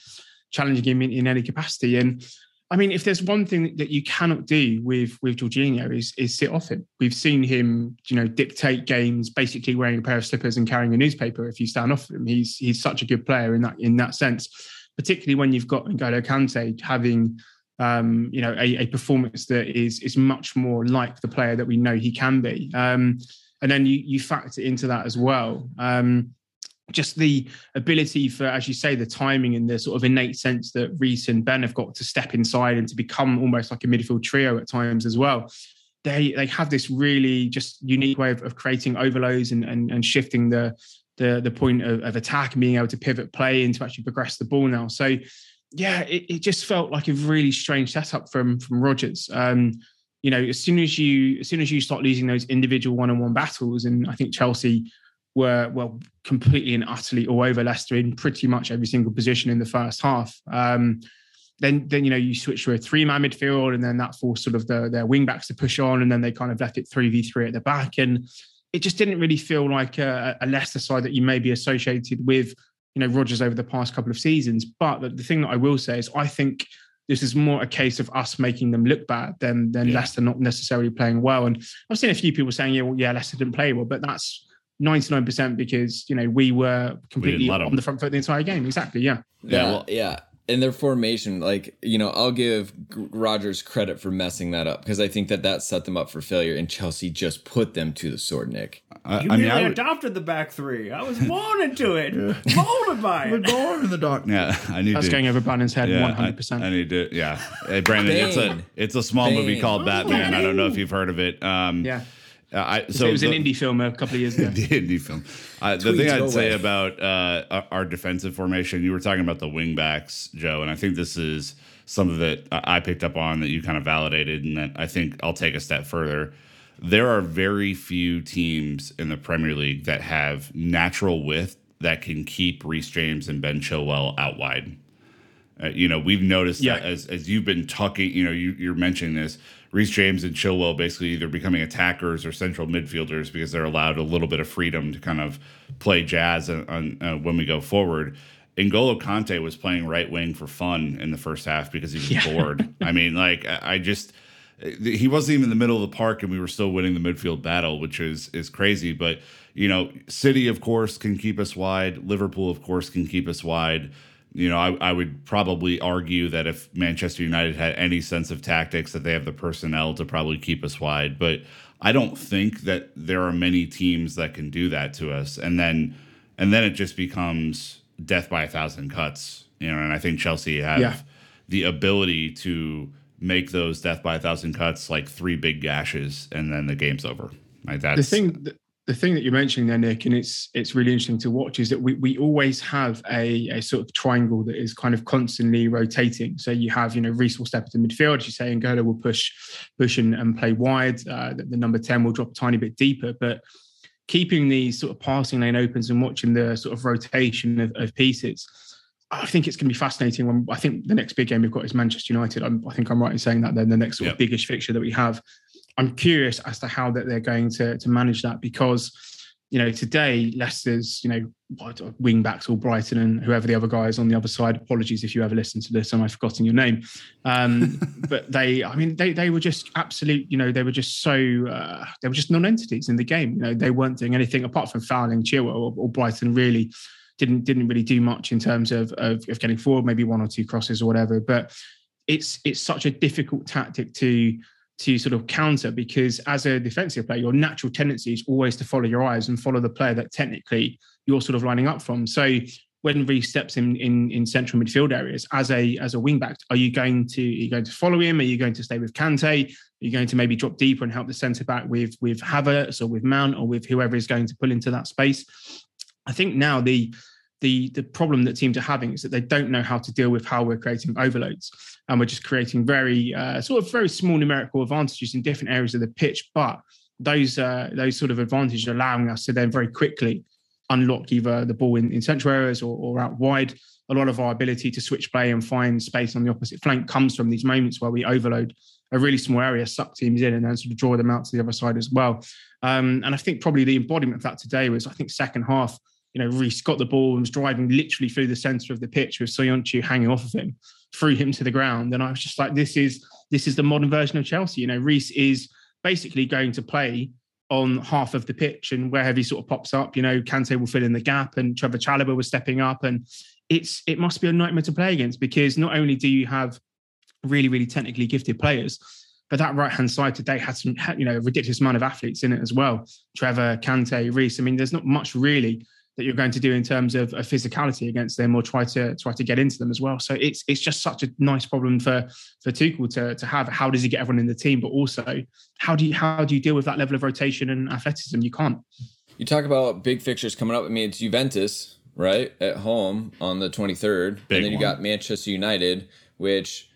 Speaker 8: challenging him in, in any capacity. And I mean, if there's one thing that you cannot do with with Jorginho is is sit off him. We've seen him, you know, dictate games basically wearing a pair of slippers and carrying a newspaper. If you stand off him, he's he's such a good player in that in that sense. Particularly when you've got N'Golo Kante having um, you know, a, a, performance that is is much more like the player that we know he can be. Um, and then you you factor into that as well. Um, just the ability for, as you say, the timing and the sort of innate sense that Reece and Ben have got to step inside and to become almost like a midfield trio at times as well. They they have this really just unique way of, of creating overloads and, and, and shifting the the the point of, of attack and being able to pivot play and to actually progress the ball now. So yeah, it, it just felt like a really strange setup from from Rodgers. Um, you know, as soon as you as soon as you start losing those individual one-on-one battles, and I think Chelsea were well completely and utterly all over Leicester in pretty much every single position in the first half. Um, then then you know you switch to a three-man midfield, and then that forced sort of the, their wing backs to push on, and then they kind of left it three v three at the back, and it just didn't really feel like a, a Leicester side that you may be associated with you know Rodgers over the past couple of seasons. But the, the thing that I will say is I think this is more a case of us making them look bad than than yeah. Leicester not necessarily playing well. And I've seen a few people saying, yeah, well, yeah, Leicester didn't play well, but that's 99% because you know we were completely we on the front foot the entire game. Exactly. Yeah.
Speaker 4: Yeah. Well, yeah in their formation, like you know, I'll give Rodgers credit for messing that up because I think that that set them up for failure, and Chelsea just put them to the sword. Nick,
Speaker 2: I, you I mean, I would, adopted the back three. I was born into it, molded by it.
Speaker 5: born in the dark. Yeah, I need.
Speaker 8: That's to, going over Brandon's head one hundred percent.
Speaker 5: I need to. Yeah, hey Brandon, Bane. it's a it's a small Bane. movie called Batman. I don't know if you've heard of it. Um,
Speaker 8: yeah
Speaker 5: Uh, I,
Speaker 8: So,
Speaker 5: so
Speaker 8: it was an indie film a couple of years ago.
Speaker 5: the indie film. Uh, the thing I'd say
Speaker 4: away.
Speaker 5: about uh, our- our defensive formation, you were talking about the wing backs, Joe, and I think this is something that I I picked up on that you kind of validated, and that I think I'll take a step further. There are very few teams in the Premier League that have natural width that can keep Reece James and Ben Chilwell out wide. Uh, you know, we've noticed that as as you've been talking, you know, you, you're mentioning this. Reece James and Chilwell basically either becoming attackers or central midfielders because they're allowed a little bit of freedom to kind of play jazz on, on uh, when we go forward. N'Golo Kante was playing right wing for fun in the first half because he was bored. I mean, like I I just he wasn't even in the middle of the park and we were still winning the midfield battle, which is is crazy. But you know, City of course can keep us wide. Liverpool of course can keep us wide. You know, I, I would probably argue that if Manchester United had any sense of tactics, that they have the personnel to probably keep us wide. But I don't think that there are many teams that can do that to us. And then and then it just becomes death by a thousand cuts. You know, and I think Chelsea have
Speaker 8: Yeah.
Speaker 5: the ability to make those death by a thousand cuts like three big gashes, and then the game's over. Like that's
Speaker 8: the thing the, the thing that you're mentioning there nick and it's it's really interesting to watch is that we, we always have a, a sort of triangle that is kind of constantly rotating so you have you know Reece will step into midfield as you say and Gola will push push and, and play wide uh, the, the number 10 will drop a tiny bit deeper but keeping these sort of passing lane opens and watching the sort of rotation of, of pieces I think it's going to be fascinating. When I think the next big game we've got is Manchester United. I'm, I think I'm right in saying that. Then the next sort of biggish fixture that we have, I'm curious as to how that they're going to to manage that because you know today Leicester's you know wing backs Albrighton and whoever the other guy is on the other side. Apologies if you ever listen to this and I've forgotten your name, um, but they I mean they they were just absolute you know they were just so uh, they were just non-entities in the game. You know they weren't doing anything apart from fouling Chilwell or, or Albrighton really didn't didn't really do much in terms of, of of getting forward, maybe one or two crosses or whatever. But it's it's such a difficult tactic to to sort of counter because as a defensive player, your natural tendency is always to follow your eyes and follow the player that technically you're sort of lining up from. So when Reece steps in, in in central midfield areas as a as a wing back, are you going to are you going to follow him? Are you going to stay with Kante? Are you going to maybe drop deeper and help the centre back with with Havertz or with Mount or with whoever is going to pull into that space? I think now the the the problem that teams are having is that they don't know how to deal with how we're creating overloads, and we're just creating very uh, sort of very small numerical advantages in different areas of the pitch. But those uh, those sort of advantages allowing us to then very quickly unlock either the ball in, in central areas or, or out wide. A lot of our ability to switch play and find space on the opposite flank comes from these moments where we overload a really small area, suck teams in, and then sort of draw them out to the other side as well. Um, and I think probably the embodiment of that today was, I think, second half. You know, Reece got the ball and was driving literally through the centre of the pitch with Soyuncu hanging off of him, threw him to the ground. And I was just like, this is this is the modern version of Chelsea. You know, Reece is basically going to play on half of the pitch, and wherever he sort of pops up, you know, Kante will fill in the gap, and Trevor Chalobah was stepping up, and it's it must be a nightmare to play against because not only do you have really really technically gifted players, but that right hand side today had some you know ridiculous amount of athletes in it as well. Trevor, Kante, Reece. I mean, there's not much really that you're going to do in terms of, of physicality against them or try to try to get into them as well. So it's it's just such a nice problem for for Tuchel to to have. How does he get everyone in the team, but also how do you how do you deal with that level of rotation and athleticism? You can't.
Speaker 4: You talk about big fixtures coming up. I mean, it's Juventus, right, at home on the 23rd.
Speaker 5: Big
Speaker 4: and then you
Speaker 5: one.
Speaker 4: got Manchester United, which,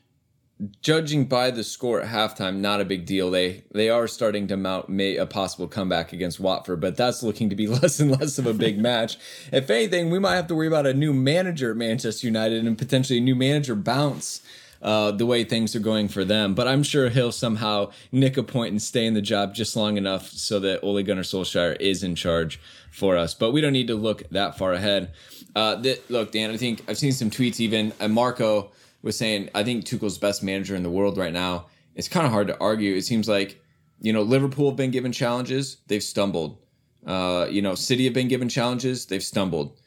Speaker 4: judging by the score at halftime, not a big deal. They they are starting to mount may, a possible comeback against Watford, but that's looking to be less and less of a big match. If anything, we might have to worry about a new manager at Manchester United and potentially a new manager bounce uh, the way things are going for them. But I'm sure he'll somehow nick a point and stay in the job just long enough so that Ole Gunnar Solskjaer is in charge for us. But we don't need to look that far ahead. Uh, th- look, Dan, I think I've seen some tweets even. And Marco was saying, I think Tuchel's best manager in the world right now. It's kind of hard to argue. It seems like, you know, Liverpool have been given challenges, they've stumbled. Uh, you know, City have been given challenges, they've stumbled.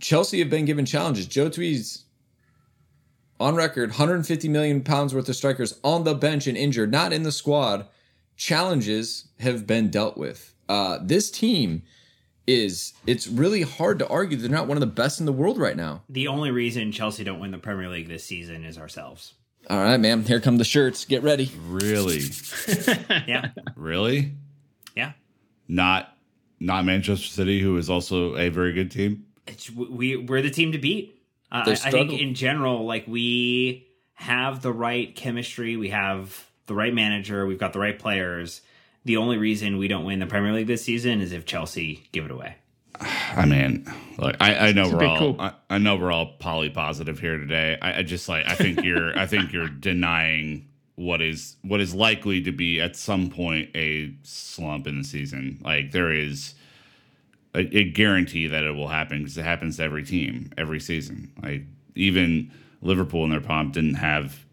Speaker 4: Chelsea have been given challenges. Joe Tweed's on record 150 million pounds worth of strikers on the bench and injured, not in the squad. Challenges have been dealt with. Uh, this team is, it's really hard to argue they're not one of the best in the world right now.
Speaker 2: The only reason Chelsea don't win the Premier League this season is ourselves.
Speaker 4: All right, man. Here come the shirts. Get ready.
Speaker 5: Really?
Speaker 2: Yeah.
Speaker 5: really?
Speaker 2: Yeah.
Speaker 5: Not not Manchester City, who is also a very good team.
Speaker 2: It's, we we're the team to beat. Uh, I, I think in general, like we have the right chemistry, we have the right manager, we've got the right players. The only reason we don't win the Premier League this season is if Chelsea give it away.
Speaker 5: I mean, look, I, I know
Speaker 8: It's
Speaker 5: we're all
Speaker 8: cool.
Speaker 5: I, I know we're all poly positive here today. I, I just like I think you're I think you're denying what is what is likely to be at some point a slump in the season. Like there is a, a guarantee that it will happen because it happens to every team every season. Like even Liverpool in their pomp didn't have,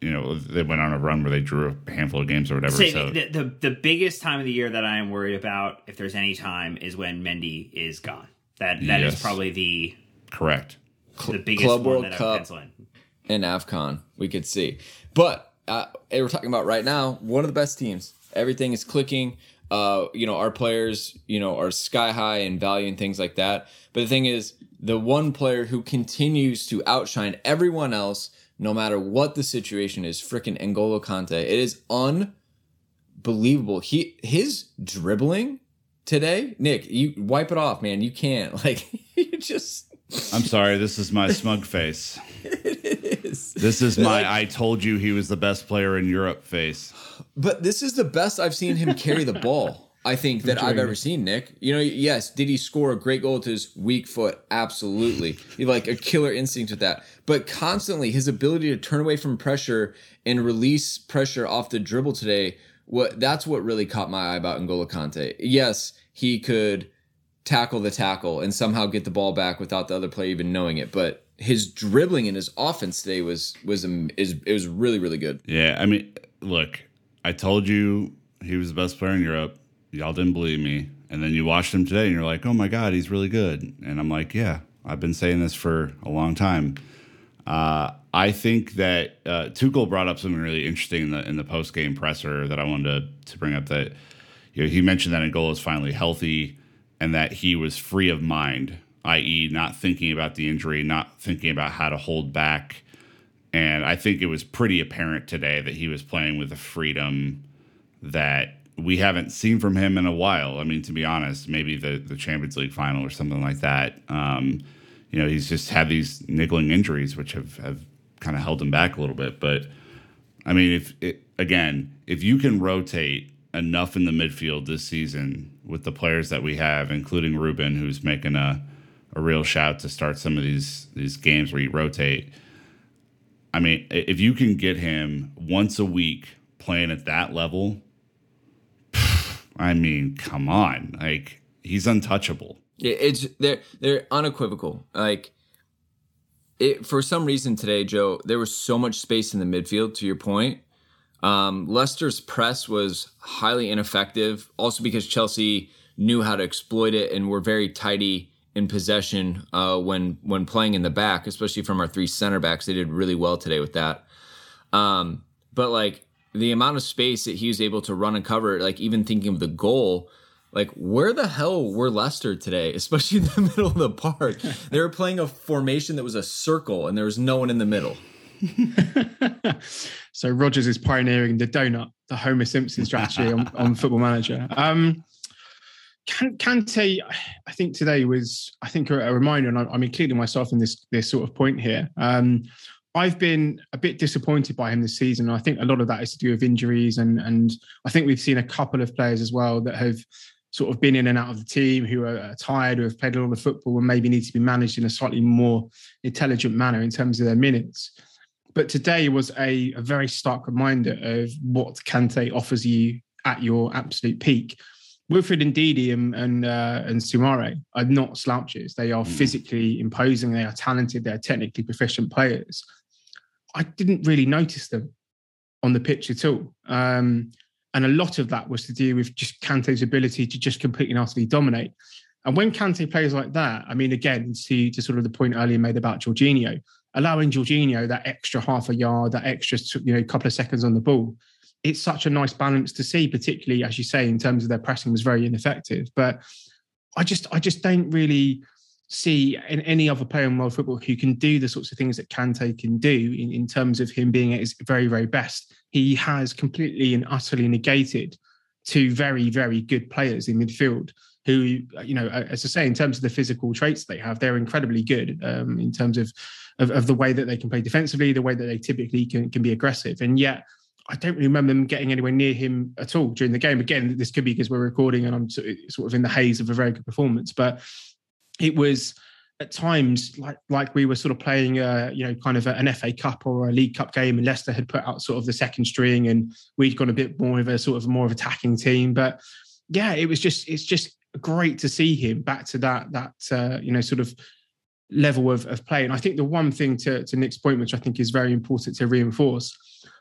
Speaker 5: you know, they went on a run where they drew a handful of games or whatever.
Speaker 2: Say
Speaker 5: so
Speaker 2: the, the the biggest time of the year that I am worried about, if there's any time, is when Mendy is gone. That that is
Speaker 5: Yes.
Speaker 2: probably the
Speaker 5: correct.
Speaker 2: the biggest
Speaker 4: Club
Speaker 2: one
Speaker 4: World
Speaker 2: that
Speaker 4: Cup.
Speaker 2: in.
Speaker 4: and AFCON we could see. But uh, we're talking about right now one of the best teams. Everything is clicking. Uh, you know, our players, you know, are sky high in value and things like that. But the thing is, the one player who continues to outshine everyone else, no matter what the situation is, freaking N'Golo Kante. It is unbelievable. He his dribbling today, Nick. You wipe it off, man. You can't like you just.
Speaker 5: I'm sorry, this is my smug face.
Speaker 4: It is.
Speaker 5: This is my I told you he was the best player in Europe face.
Speaker 4: But this is the best I've seen him carry the ball. I think that I've ever seen Nick. You know, yes, did he score a great goal to his weak foot? Absolutely. He like a killer instinct with that. But constantly his ability to turn away from pressure and release pressure off the dribble today, what that's what really caught my eye about N'Golo Kante. Yes, he could tackle the tackle and somehow get the ball back without the other player even knowing it, but his dribbling and his offense today was was um, is it was really really good.
Speaker 5: Yeah, I mean, look, I told you he was the best player in Europe. Y'all didn't believe me. And then you watched him today and you're like, oh my God, he's really good. And I'm like, yeah, I've been saying this for a long time. Uh, I think that uh, Tuchel brought up something really interesting in the in the post game presser that I wanted to, to bring up. That you know, he mentioned that N'Golo is finally healthy and that he was free of mind, i.e., not thinking about the injury, not thinking about how to hold back. And I think it was pretty apparent today that he was playing with a freedom that we haven't seen from him in a while. I mean, to be honest, maybe the, the Champions League final or something like that. Um, you know, he's just had these niggling injuries, which have, have kind of held him back a little bit. But I mean, if it, again, if you can rotate enough in the midfield this season with the players that we have, including Ruben, who's making a, a real shout to start some of these these games where you rotate. I mean, if you can get him once a week playing at that level, I mean, come on, like he's untouchable.
Speaker 4: Yeah, it's they're they're unequivocal. Like it for some reason today, Joe, there was so much space in the midfield. To your point, um, Leicester's press was highly ineffective. Also because Chelsea knew how to exploit it and were very tidy in possession uh, when when playing in the back, especially from our three center backs. They did really well today with that. Um, but like the amount of space that he was able to run and cover, like even thinking of the goal, like where the hell were Leicester today, especially in the middle of the park? they were playing a formation that was a circle and there was no one in the middle.
Speaker 8: so Rodgers is pioneering the donut, the Homer Simpson strategy on, on Football Manager. Um, Kan- Kante, I think today was, I think, a, a reminder, and I- I'm including myself in this this sort of point here. Um, I've been a bit disappointed by him this season. I think a lot of that is to do with injuries, and and I think we've seen a couple of players as well that have sort of been in and out of the team who are tired, who have played a lot of football, and maybe need to be managed in a slightly more intelligent manner in terms of their minutes. But today was a, a very stark reminder of what Kante offers you at your absolute peak. Wilfred Ndidi and and, uh, and Soumaré are not slouches. They are physically imposing. They are talented. They are technically proficient players. I didn't really notice them on the pitch at all. Um, and a lot of that was to do with just Kante's ability to just completely and utterly dominate. And when Kante plays like that, I mean, again, to, to sort of the point earlier made about Jorginho, allowing Jorginho that extra half a yard, that extra you know couple of seconds on the ball, it's such a nice balance to see, particularly as you say, in terms of their pressing was very ineffective. But I just I just don't really see in any other player in world football who can do the sorts of things that Kante can do in, in terms of him being at his very, very best. He has completely and utterly negated two very, very good players in midfield who, you know, as I say, in terms of the physical traits they have, they're incredibly good um, in terms of, of, of the way that they can play defensively, the way that they typically can can be aggressive, and yet. I don't really remember them getting anywhere near him at all during the game. Again, this could be because we're recording and I'm sort of in the haze of a very good performance, but it was at times like like we were sort of playing a you know kind of a, an FA Cup or a League Cup game, and Leicester had put out sort of the second string, and we'd gone a bit more of a sort of more of attacking team. But yeah, it was just it's just great to see him back to that that uh, you know sort of level of, of play. And I think the one thing to, to Nick's point, which I think is very important to reinforce,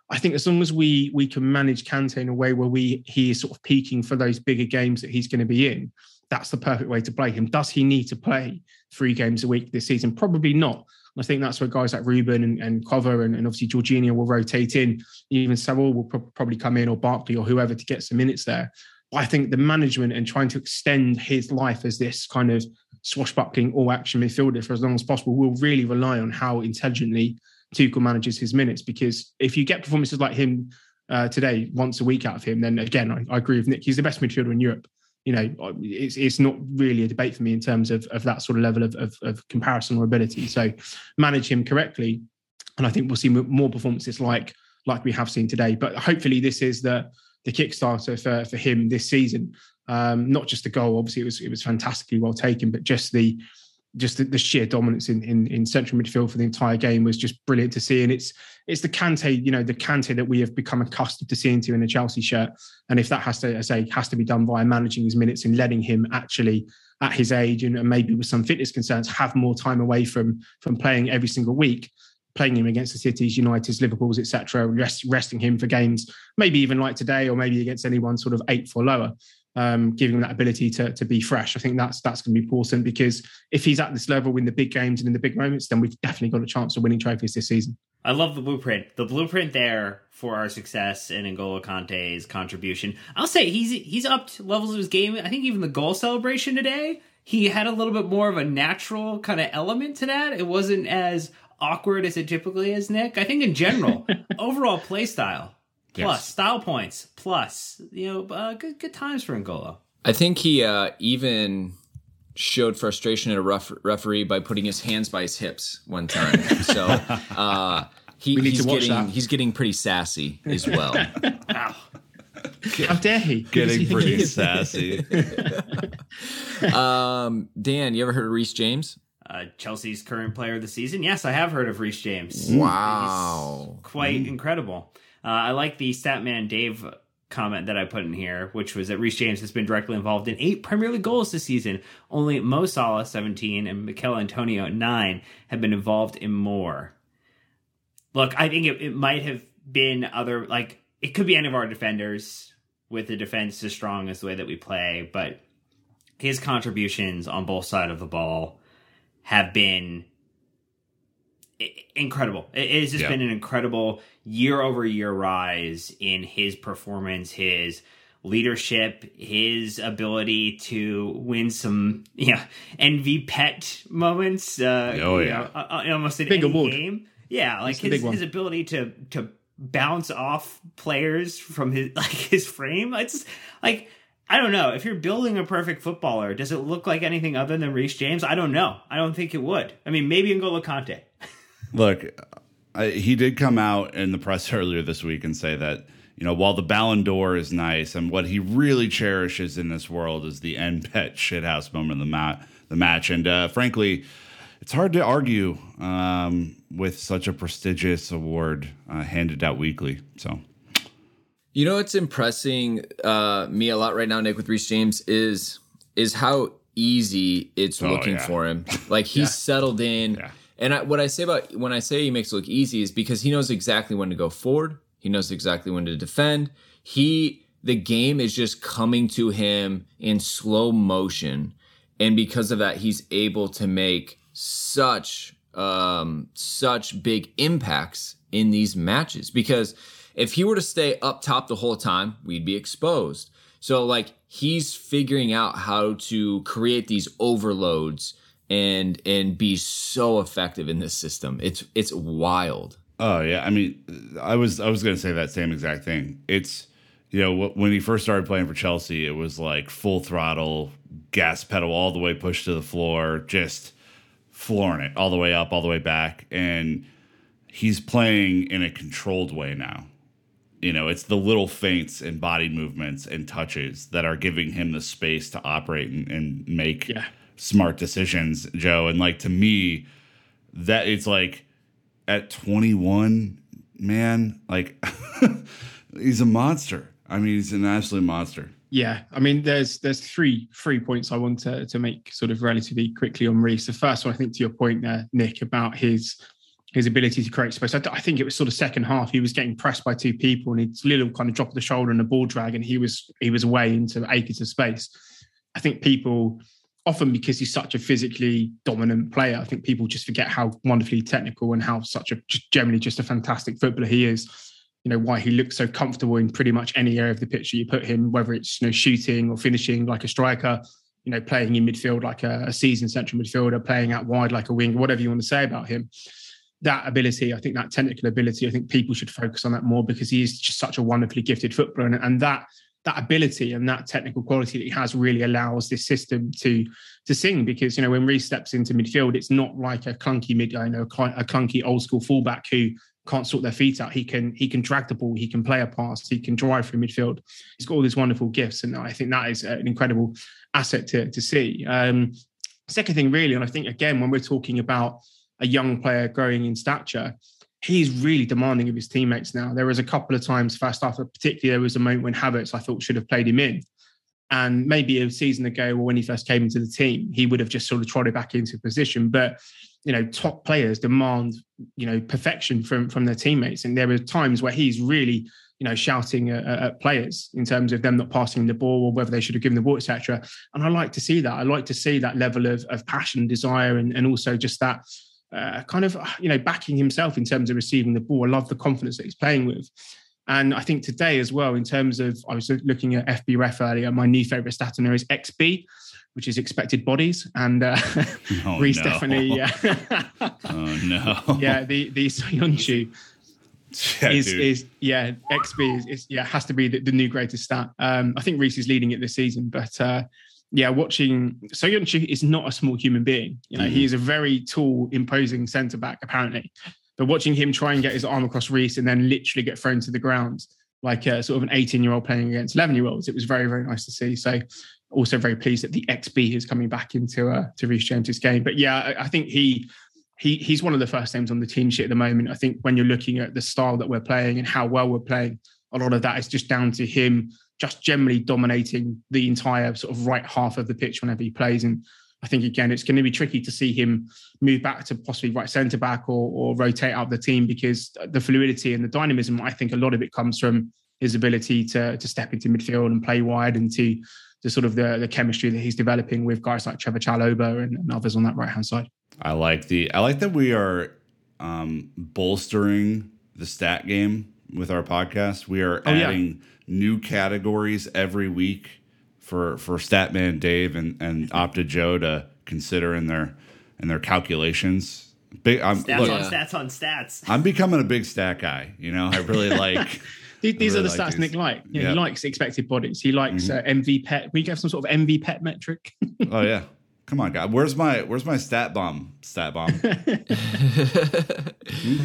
Speaker 8: I think as long as we we can manage Kante in a way where we he is sort of peaking for those bigger games that he's going to be in, that's the perfect way to play him. Does he need to play three games a week this season? Probably not. I think that's where guys like Ruben and, and Cover and, and obviously Jorginho will rotate in. Even Saul will pro- probably come in or Barkley or whoever to get some minutes there. But I think the management and trying to extend his life as this kind of swashbuckling all action midfielder for as long as possible will really rely on how intelligently Tuchel manages his minutes. Because if you get performances like him uh, today, once a week out of him, then again, I, I, agree with Nick. He's the best midfielder in Europe. You know, it's, it's not really a debate for me in terms of, of that sort of level of, of, of comparison or ability. So manage him correctly. And I think we'll see more performances like like we have seen today. But hopefully, this is the the Kickstarter for for him this season. Um, not just the goal, obviously it was it was fantastically well taken, but just the just the, the, sheer dominance in, in in central midfield for the entire game was just brilliant to see. And it's it's the Kante, you know, the Kante that we have become accustomed to seeing to in a Chelsea shirt. And if that has to, I say, has to be done via managing his minutes and letting him actually at his age and, and maybe with some fitness concerns have more time away from from playing every single week playing him against the cities, United's, Liverpool's, etc., rest, resting him for games, maybe even like today, or maybe against anyone sort of eighth or lower, um, giving him that ability to, to be fresh. I think that's that's going to be important because if he's at this level in the big games and in the big moments, then we've definitely got a chance of winning trophies this season.
Speaker 2: I love the blueprint. The blueprint there for our success and N'Golo Kante's contribution. I'll say he's he's upped levels of his game. I think even the goal celebration today, he had a little bit more of a natural kind of element to that. It wasn't as awkward as it typically is, Nick. I think in general, overall play style plus yes. style points plus you know uh, good good times for N'Golo.
Speaker 4: I think he uh, even showed frustration at a ref- referee by putting his hands by his hips one time. so uh, he, he's getting that. he's getting pretty sassy as well.
Speaker 8: How dare he?
Speaker 5: Getting pretty sassy.
Speaker 4: um, Dan, you ever heard of Reece James?
Speaker 2: uh, Chelsea's current player of the season. Yes, I have heard of Reece James.
Speaker 4: Wow,
Speaker 2: He's quite mm. incredible. Uh, I like the Statman Dave comment that I put in here, which was that Reece James has been directly involved in eight Premier League goals this season. Only Mo Salah, 17, and Michail Antonio, 9, have been involved in more. Look, I think it, it might have been other, like, it could be any of our defenders with the defense as strong as the way that we play, but his contributions on both sides of the ball have been incredible. It has just yeah. been an incredible year over year rise in his performance, his leadership, his ability to win some yeah envy pet moments. Uh,
Speaker 5: oh yeah, know,
Speaker 2: uh, uh, almost in big any award. game. Yeah, like his, his ability to to bounce off players from his like his frame. It's like I don't know. If you're building a perfect footballer, does it look like anything other than Reece James? I don't know. I don't think it would. I mean, maybe N'Golo Kante.
Speaker 5: Look, I, he did come out in the press earlier this week and say that, you know, while the Ballon d'Or is nice and what he really cherishes in this world is the end pet shithouse moment of the, mat, the match. And uh, frankly, it's hard to argue um, with such a prestigious award uh, handed out weekly. So
Speaker 4: you know what's impressing uh, me a lot right now, Nick, with Reece James is is how easy it's oh, looking yeah. for him. Like he's yeah. settled in. Yeah. And I, what I say about when I say he makes it look easy is because he knows exactly when to go forward. He knows exactly when to defend. He the game is just coming to him in slow motion, and because of that, he's able to make such um, such big impacts in these matches because if he were to stay up top the whole time, we'd be exposed. So like he's figuring out how to create these overloads and and be so effective in this system. It's it's wild.
Speaker 5: Oh yeah, I mean, I was I was going to say that same exact thing. It's you know, when he first started playing for Chelsea, it was like full throttle, gas pedal all the way pushed to the floor, just flooring it all the way up, all the way back. And he's playing in a controlled way now. You know, it's the little feints and body movements and touches that are giving him the space to operate and, and make
Speaker 8: Yeah.
Speaker 5: Smart decisions, Joe. And like to me, that it's like at 21, man, like he's a monster. I mean, he's an absolute monster.
Speaker 8: Yeah, I mean, there's there's three three points I want to to make sort of relatively quickly on Reece. The first one, I think, to your point there, Nick, about his his ability to create space. I, I think it was sort of second half. He was getting pressed by two people, and it's little kind of drop of the shoulder and a ball drag, and he was he was away into acres of space. I think people often because he's such a physically dominant player, I think people just forget how wonderfully technical and how such a generally just a fantastic footballer he is you know why he looks so comfortable in pretty much any area of the pitch that you put him, whether it's you know shooting or finishing like a striker, you know playing in midfield like a, a seasoned central midfielder, playing out wide like a wing, whatever you want to say about him. That ability, I think that technical ability, I think people should focus on that more because he is just such a wonderfully gifted footballer, and, and that that ability and that technical quality that he has really allows this system to to sing because you know when Reece steps into midfield, it's not like a clunky mid, I know a clunky old school fullback who can't sort their feet out. He can he can drag the ball, he can play a pass, he can drive through midfield. He's got all these wonderful gifts, and I think that is an incredible asset to to see. Um, second thing, really, and I think again when we're talking about a young player growing in stature, he's really demanding of his teammates now. There was a couple of times first half, particularly there was a moment when Havertz I thought should have played him in. And maybe a season ago, or when he first came into the team, he would have just sort of trotted back into position. But you know, top players demand you know perfection from from their teammates, and there were times where he's really you know shouting at, at players in terms of them not passing the ball or whether they should have given the ball, etc. And I like to see that. I like to see that level of of passion, desire, and and also just that uh, kind of you know backing himself in terms of receiving the ball. I love the confidence that he's playing with. And I think today as well, in terms of, I was looking at FBref earlier, my new favorite stat in there is XB, which is expected bodies. And uh,
Speaker 5: Oh,
Speaker 8: Reece
Speaker 5: no.
Speaker 8: definitely, yeah.
Speaker 5: Oh no.
Speaker 8: yeah, the, the Soyuncu
Speaker 5: Yeah,
Speaker 8: is,
Speaker 5: dude.
Speaker 8: is, yeah, XB is, is, yeah, has to be the, the new greatest stat. Um, I think Reece is leading it this season, but uh, yeah, watching Soyuncu is not a small human being. You know,
Speaker 5: Mm-hmm.
Speaker 8: he is a very tall, imposing centre back, apparently. But watching him try and get his arm across Reece and then literally get thrown to the ground like a, sort of an 18 year old playing against 11 year olds, it was very, very nice to see. So, also very pleased that the XB is coming back into uh, to Reece James's game. But yeah, I, I think he he he's one of the first names on the team sheet at the moment. I think when you're looking at the style that we're playing and how well we're playing, a lot of that is just down to him just generally dominating the entire sort of right half of the pitch whenever he plays. And I think again, it's going to be tricky to see him move back to possibly right centre back or, or rotate out the team because the fluidity and the dynamism, I think a lot of it comes from his ability to to step into midfield and play wide and to the sort of the, the chemistry that he's developing with guys like Trevor Chalobah and, and others on that right hand side.
Speaker 5: I like the I like that we are um, bolstering the stat game with our podcast. We are
Speaker 8: Oh, yeah.
Speaker 5: Adding new categories every week for for Statman Dave and and Opta Joe to consider in their in their calculations. Big, I'm
Speaker 2: Stats
Speaker 5: look,
Speaker 2: on stats on stats.
Speaker 5: I'm becoming a big stat guy. You know, I really like.
Speaker 8: These, these
Speaker 5: I
Speaker 8: are the
Speaker 5: like
Speaker 8: stats
Speaker 5: these.
Speaker 8: Nick like. You know,
Speaker 5: Yeah.
Speaker 8: He likes expected bodies. He likes uh, MV pet. We have some sort of MV pet metric.
Speaker 5: oh yeah, come on, guy. Where's my Where's my StatsBomb? Stat bomb.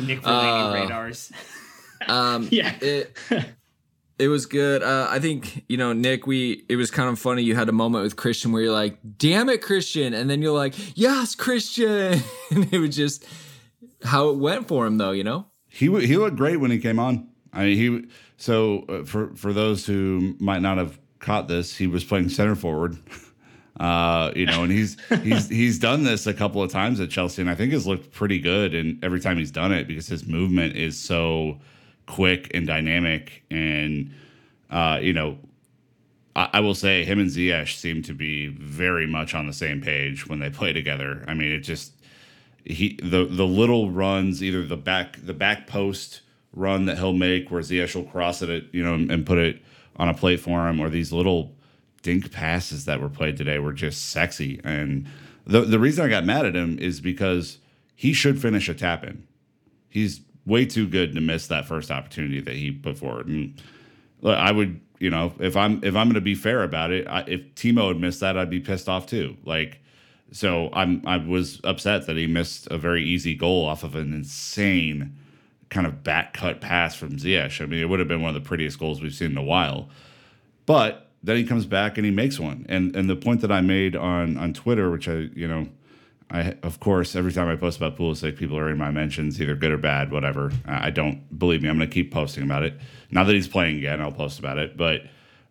Speaker 2: Nick for
Speaker 4: Uh,
Speaker 2: radars.
Speaker 4: Um,
Speaker 8: Yeah.
Speaker 4: It, it was good. Uh, I think, you know, Nick, we, it was kind of funny. You had a moment with Christian where you're like, damn it, Christian. And then you're like, yes, Christian. and it was just how it went for him, though, you know?
Speaker 5: he w- he looked great when he came on. I mean, he so uh, for for those who might not have caught this, he was playing center forward. Uh, you know, and he's he's he's done this a couple of times at Chelsea, and I think has looked pretty good. And every time he's done it, because his movement is so quick and dynamic, and uh, you know, I, I will say him and Ziyech seem to be very much on the same page when they play together. I mean, it just he the the little runs, either the back the back post run that he'll make where Ziyech will cross it, you know, and, and put it on a plate for him, or these little dink passes that were played today were just sexy. And the the reason I got mad at him is because he should finish a tap in. He's way too good to miss that first opportunity that he put forward. And look, I would, you know, if I'm if I'm going to be fair about it, I, if Timo had missed that, I'd be pissed off too. Like, so I'm I was upset that he missed a very easy goal off of an insane kind of back cut pass from Ziyech. I mean, it would have been one of the prettiest goals we've seen in a while. But then he comes back and he makes one. And and the point that I made on on Twitter, which I you know, I of course every time I post about Pulisic, people are in my mentions, either good or bad, whatever. Uh, I don't believe me. I'm going to keep posting about it. Now that he's playing again, I'll post about it. But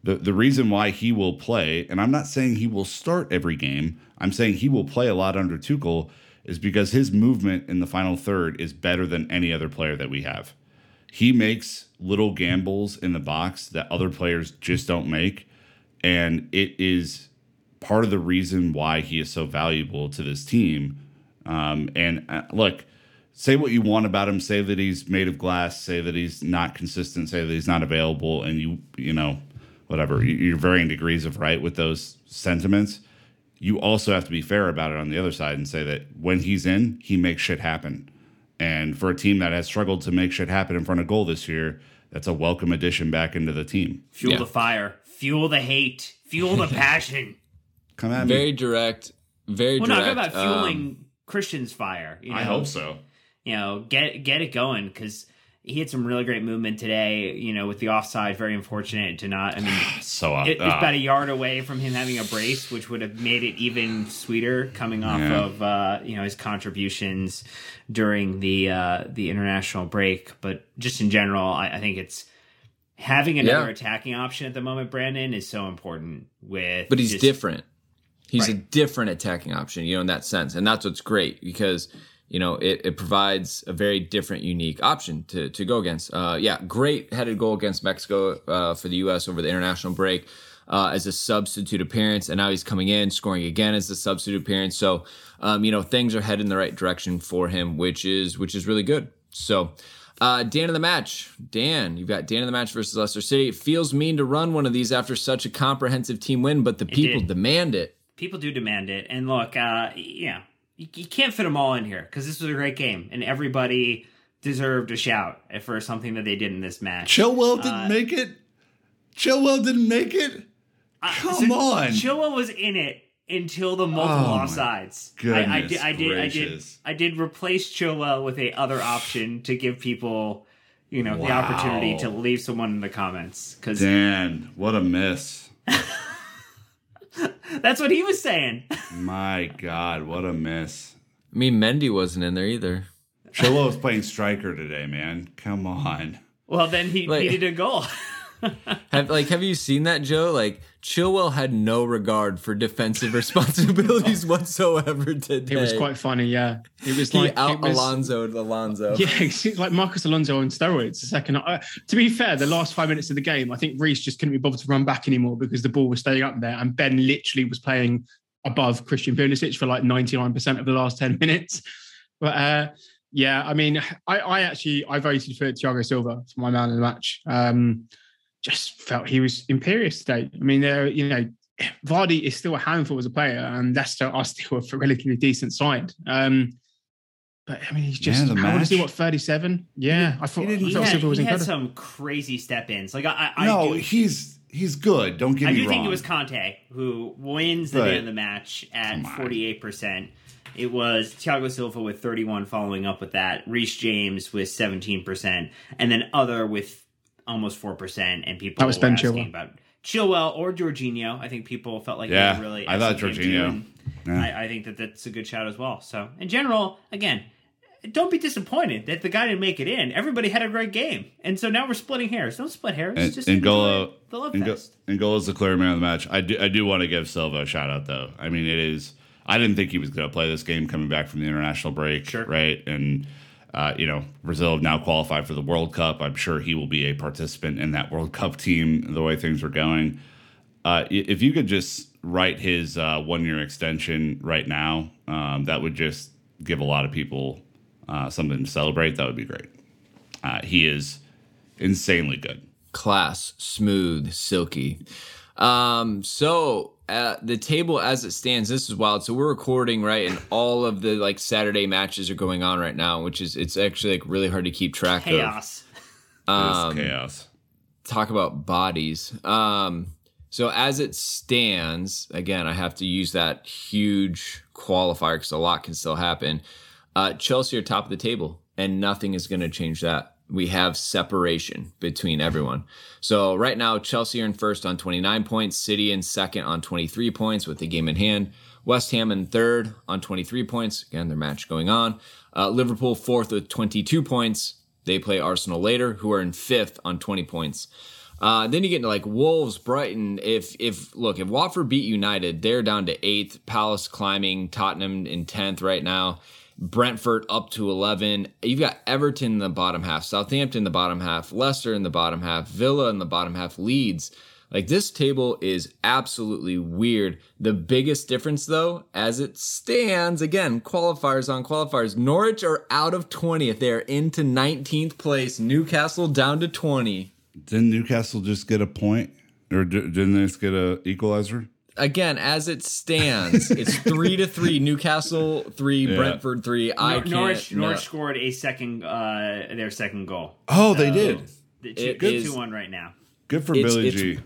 Speaker 5: the the reason why he will play, and I'm not saying he will start every game. I'm saying he will play a lot under Tuchel, is because his movement in the final third is better than any other player that we have. He makes little gambles in the box that other players just don't make and it is part of the reason why he is so valuable to this team. Um, and uh, look, say what you want about him. Say that he's made of glass. Say that he's not consistent. Say that he's not available. And you, you know, whatever. You're varying degrees of right with those sentiments. You also have to be fair about it on the other side and say that when he's in, he makes shit happen. And for a team that has struggled to make shit happen in front of goal this year, that's a welcome addition back into the team.
Speaker 2: Fuel yeah. the fire fuel the hate, fuel the passion.
Speaker 5: Come at
Speaker 4: me. Very direct. Very
Speaker 2: well,
Speaker 4: direct.
Speaker 2: Well, not about fueling um, Christian's fire.
Speaker 5: You know? I hope so.
Speaker 2: You know, get get it going because he had some really great movement today. You know, with the offside, very unfortunate to not. I mean,
Speaker 5: so uh,
Speaker 2: it, it's about a yard away from him having a brace, which would have made it even sweeter coming off yeah. of uh, you know his contributions during the uh, the international break. But just in general, I, I think it's having another yeah. attacking option at the moment, Brandon, is so important. With
Speaker 4: but he's just, different. He's right. a different attacking option, you know, in that sense, and that's what's great because you know it, it provides a very different, unique option to to go against. Uh, yeah, great headed goal against Mexico uh, for the U.S. over the international break. Uh, as a substitute appearance, and now he's coming in, scoring again as a substitute appearance. So, um, you know, things are headed in the right direction for him, which is which is really good. So, uh, Dan of the match. Dan, you've got Dan of the match versus Leicester City. It feels mean to run one of these after such a comprehensive team win, but the it people did. demand it.
Speaker 2: People do demand it. And look, uh, yeah, you, you can't fit them all in here because this was a great game and everybody deserved a shout for something that they did in this match.
Speaker 5: Chilwell didn't uh, make it. Chilwell didn't make it. Come so on.
Speaker 2: Chilwell was in it until the multiple oh offsides. I, I, did, I did, I did, I did replace Chilwell with a other option to give people, you know, wow. the opportunity to leave someone in the comments. Because
Speaker 5: Dan, what a miss!
Speaker 2: That's what he was saying.
Speaker 5: My God, what a miss!
Speaker 4: I mean, Mendy wasn't in there either.
Speaker 5: Chilwell was playing striker today, man. Come on.
Speaker 2: Well, then he like, needed a goal.
Speaker 4: have like have you seen that, Joe? Like Chilwell had no regard for defensive responsibilities whatsoever today.
Speaker 8: It was quite funny, yeah. It was
Speaker 4: he
Speaker 8: like
Speaker 4: out
Speaker 8: was,
Speaker 4: Alonso Alonso.
Speaker 8: Yeah, it's like Marcos Alonso on steroids. The second, uh, to be fair, the last five minutes of the game, I think Reece just couldn't be bothered to run back anymore because the ball was staying up there, and Ben literally was playing above Christian Pulisic for like ninety nine percent of the last ten minutes. But uh, yeah, I mean, I, I actually I voted for Thiago Silva for my man of the match. Um, just felt he was imperious today. I mean, there, you know, Vardy is still a handful as a player, and Leicester are still a relatively decent side. Um, but I mean, he's just yeah, how old is he? What thirty seven? Yeah, I thought,
Speaker 2: he,
Speaker 8: I thought
Speaker 2: had,
Speaker 8: was
Speaker 2: he
Speaker 8: incredible.
Speaker 2: had some crazy step ins. Like I, I
Speaker 5: no,
Speaker 2: do,
Speaker 5: he's he's good. Don't get
Speaker 2: I
Speaker 5: me
Speaker 2: do
Speaker 5: wrong.
Speaker 2: think it was Kante who wins the man of the match at forty eight percent. It was Thiago Silva with 31 following up with that, Reece James with 17%, and then other with almost four percent, and people
Speaker 8: that was Ben
Speaker 2: asking Chilwell. about Chilwell or Jorginho. I think people felt like
Speaker 5: yeah,
Speaker 2: really.
Speaker 5: I thought Jorginho.
Speaker 2: Yeah. I, I, think that that's a good shout as well. So in general, again, don't be disappointed that the guy didn't make it in. Everybody had a great game, and so now we're splitting hairs. Don't split hairs.
Speaker 5: And,
Speaker 2: just
Speaker 5: N'Golo,
Speaker 2: the love
Speaker 5: fest. N'Golo is the clear man of the match. I do, I do want to give Silva a shout out though. I mean, it is. I didn't think he was going to play this game coming back from the international break,
Speaker 2: sure.
Speaker 5: right? And uh, you know, Brazil now qualified for the World Cup. I'm sure he will be a participant in that World Cup team the way things are going. Uh, if you could just write his uh, one year extension right now, um, that would just give a lot of people uh, something to celebrate. That would be great. Uh, he is insanely good.
Speaker 4: Class, smooth, silky. Um, so uh, the table as it stands, this is wild. So we're recording right, and all of the like Saturday matches are going on right now, which is it's actually like really hard to keep track
Speaker 2: chaos.
Speaker 4: of.
Speaker 5: Um, chaos.
Speaker 4: talk about bodies. Um, so as it stands, again, I have to use that huge qualifier because a lot can still happen. Uh, Chelsea are top of the table, and nothing is going to change that. We have separation between everyone. So right now, Chelsea are in first on 29 points, City in second on 23 points with the game in hand. West Ham in third on 23 points. Again, their match going on. Uh, Liverpool fourth with 22 points. They play Arsenal later, who are in fifth on 20 points. Uh, then you get into like Wolves, Brighton. If if look, if Watford beat United, they're down to eighth. Palace climbing, Tottenham in tenth right now. Brentford up to 11. You've got Everton in the bottom half, Southampton in the bottom half, Leicester in the bottom half, Villa in the bottom half, Leeds. Like this table is absolutely weird. The biggest difference, though, as it stands, again, qualifiers on qualifiers. Norwich are out of 20th. They are into 19th place. Newcastle down to 20.
Speaker 5: Didn't Newcastle just get a point, or didn't they just get a equalizer?
Speaker 4: Again, as it stands, it's three to three. Newcastle three,
Speaker 5: Yeah.
Speaker 4: Brentford three. I
Speaker 2: Nor-
Speaker 4: can't.
Speaker 2: Norwich,
Speaker 4: no.
Speaker 2: Norwich scored a second, uh, their second goal.
Speaker 5: Oh, they did.
Speaker 2: The
Speaker 4: It
Speaker 2: two,
Speaker 4: is-
Speaker 2: two one right now.
Speaker 5: Good for
Speaker 4: It's-
Speaker 5: Billy
Speaker 4: it's-
Speaker 5: G.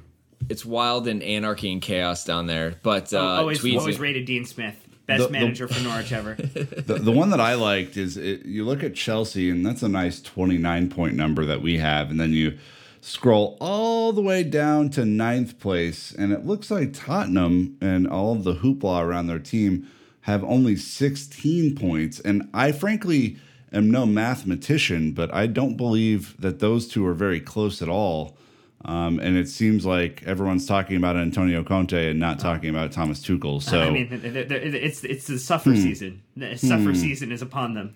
Speaker 4: It's wild and anarchy and chaos down there. But uh,
Speaker 2: Oh, always,
Speaker 4: tweets-
Speaker 2: always rated Dean Smith, best
Speaker 5: The- the-
Speaker 2: manager for Norwich ever.
Speaker 5: The, the one that I liked is it, you look at Chelsea, and that's a nice 29 point number that we have. And then you scroll all the way down to ninth place, and it looks like Tottenham and all of the hoopla around their team have only 16 points. And I frankly am no mathematician, but I don't believe that those two are very close at all. Um, and it seems like everyone's talking about Antonio Conte and not talking about Thomas Tuchel. So
Speaker 2: I mean, it's it's the suffer season. The suffer season is upon them.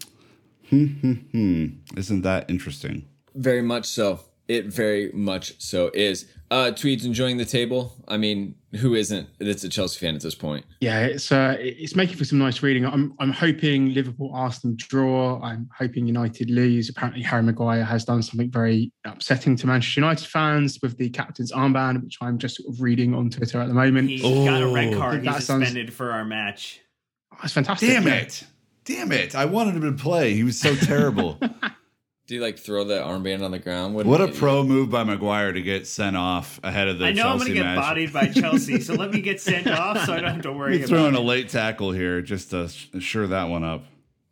Speaker 5: Hmm, isn't that interesting?
Speaker 4: Very much so. It very much so is. Uh Tweeds enjoying the table. I mean, who isn't? That's a Chelsea fan at this point.
Speaker 8: Yeah, it's uh, it's making for some nice reading. I'm I'm hoping Liverpool Arsenal draw. I'm hoping United lose. Apparently, Harry Maguire has done something very upsetting to Manchester United fans with the captain's armband, which I'm just sort of reading on Twitter at the moment.
Speaker 2: He got a red
Speaker 5: Oh.
Speaker 2: card.
Speaker 8: That
Speaker 2: He's
Speaker 8: sounds-
Speaker 2: suspended for our match.
Speaker 8: Oh, it's fantastic.
Speaker 5: Damn it. Damn it. I wanted him to play. He was so terrible.
Speaker 4: Do you like throw the armband on the ground? Wouldn't
Speaker 5: what a
Speaker 4: you-
Speaker 5: pro move by Maguire to get sent off ahead of the
Speaker 2: I know
Speaker 5: Chelsea
Speaker 2: I'm going to get
Speaker 5: match.
Speaker 2: bodied by Chelsea, so let me get sent off so I don't have to worry
Speaker 5: You're throwing
Speaker 2: about
Speaker 5: a late tackle here just to sure that one up.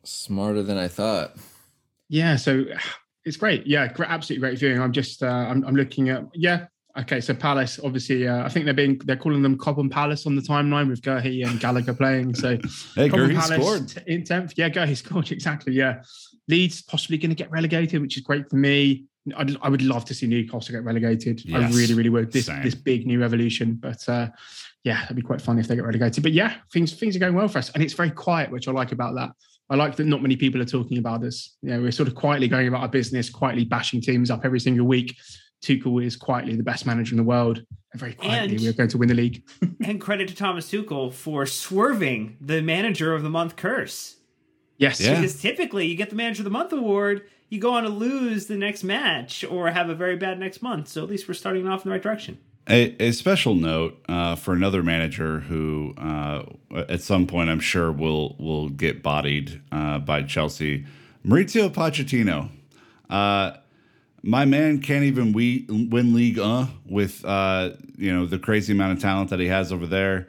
Speaker 4: Smarter than I thought.
Speaker 8: Yeah, so it's great. Yeah, absolutely great viewing. I'm just uh, I'm, I'm looking at yeah. Okay, so Palace obviously uh, I think they're being they're calling them Cobham Palace on the timeline with Guehi and Gallagher playing. So
Speaker 5: Hey,
Speaker 8: Cobham
Speaker 5: Gurley
Speaker 8: Palace
Speaker 5: scored.
Speaker 8: in tenth. Yeah, Guehi scored exactly. Yeah, Leeds possibly going to get relegated, which is great for me. I'd, I would love to see Newcastle get relegated. I really, really would. This
Speaker 5: Same.
Speaker 8: this big new revolution, but uh, yeah, that'd be quite fun if they get relegated. But yeah, things things are going well for us, and it's very quiet, which I like about that. I like that not many people are talking about us. You know, we're sort of quietly going about our business, quietly bashing teams up every single week. Tuchel is quietly the best manager in the world, and very quietly
Speaker 2: And-
Speaker 8: we're going to win the league.
Speaker 2: And credit to Thomas Tuchel for swerving the manager of the month curse.
Speaker 8: Yes,
Speaker 5: Yeah.
Speaker 2: Because typically you get the manager of the month award, you go on to lose the next match or have a very bad next month. So at least we're starting off in the right direction.
Speaker 5: A, a special note uh, for another manager who, uh, at some point, I'm sure will will get bodied uh, by Chelsea. Mauricio Pochettino. Uh, my man can't even we win League uh, with uh, you know the crazy amount of talent that he has over there,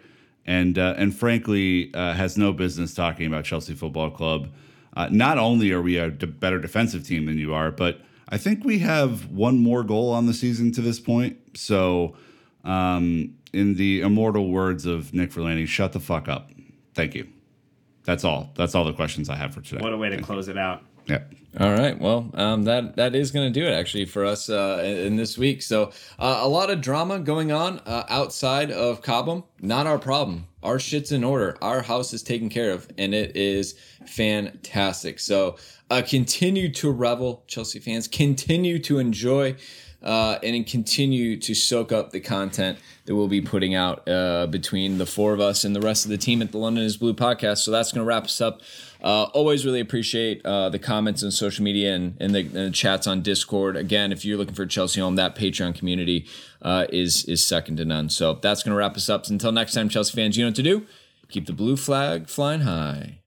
Speaker 5: and uh, and frankly uh, has no business talking about Chelsea Football Club. Uh, not only are we a d- better defensive team than you are, but I think we have one more goal on the season to this point. So, um, in the immortal words of Nick Verlani, shut the fuck up. Thank you. That's all. That's all the questions I have for today.
Speaker 2: What a way to close it out.
Speaker 5: Yeah.
Speaker 4: All right. Well, um, that that is going to do it actually for us uh, in, this week. So uh, a lot of drama going on uh, outside of Cobham. Not our problem. Our shit's in order. Our house is taken care of, and it is fantastic. So uh, continue to revel, Chelsea fans. Continue to enjoy. Uh, and continue to soak up the content that we'll be putting out uh, between the four of us and the rest of the team at the London is Blue podcast. So that's going to wrap us up. Uh, always really appreciate uh, the comments on social media and, and, the, and the chats on Discord. Again, if you're looking for Chelsea Home, that Patreon community uh, is is second to none. So that's going to wrap us up. Until next time, Chelsea fans, you know what to do. Keep the blue flag flying high.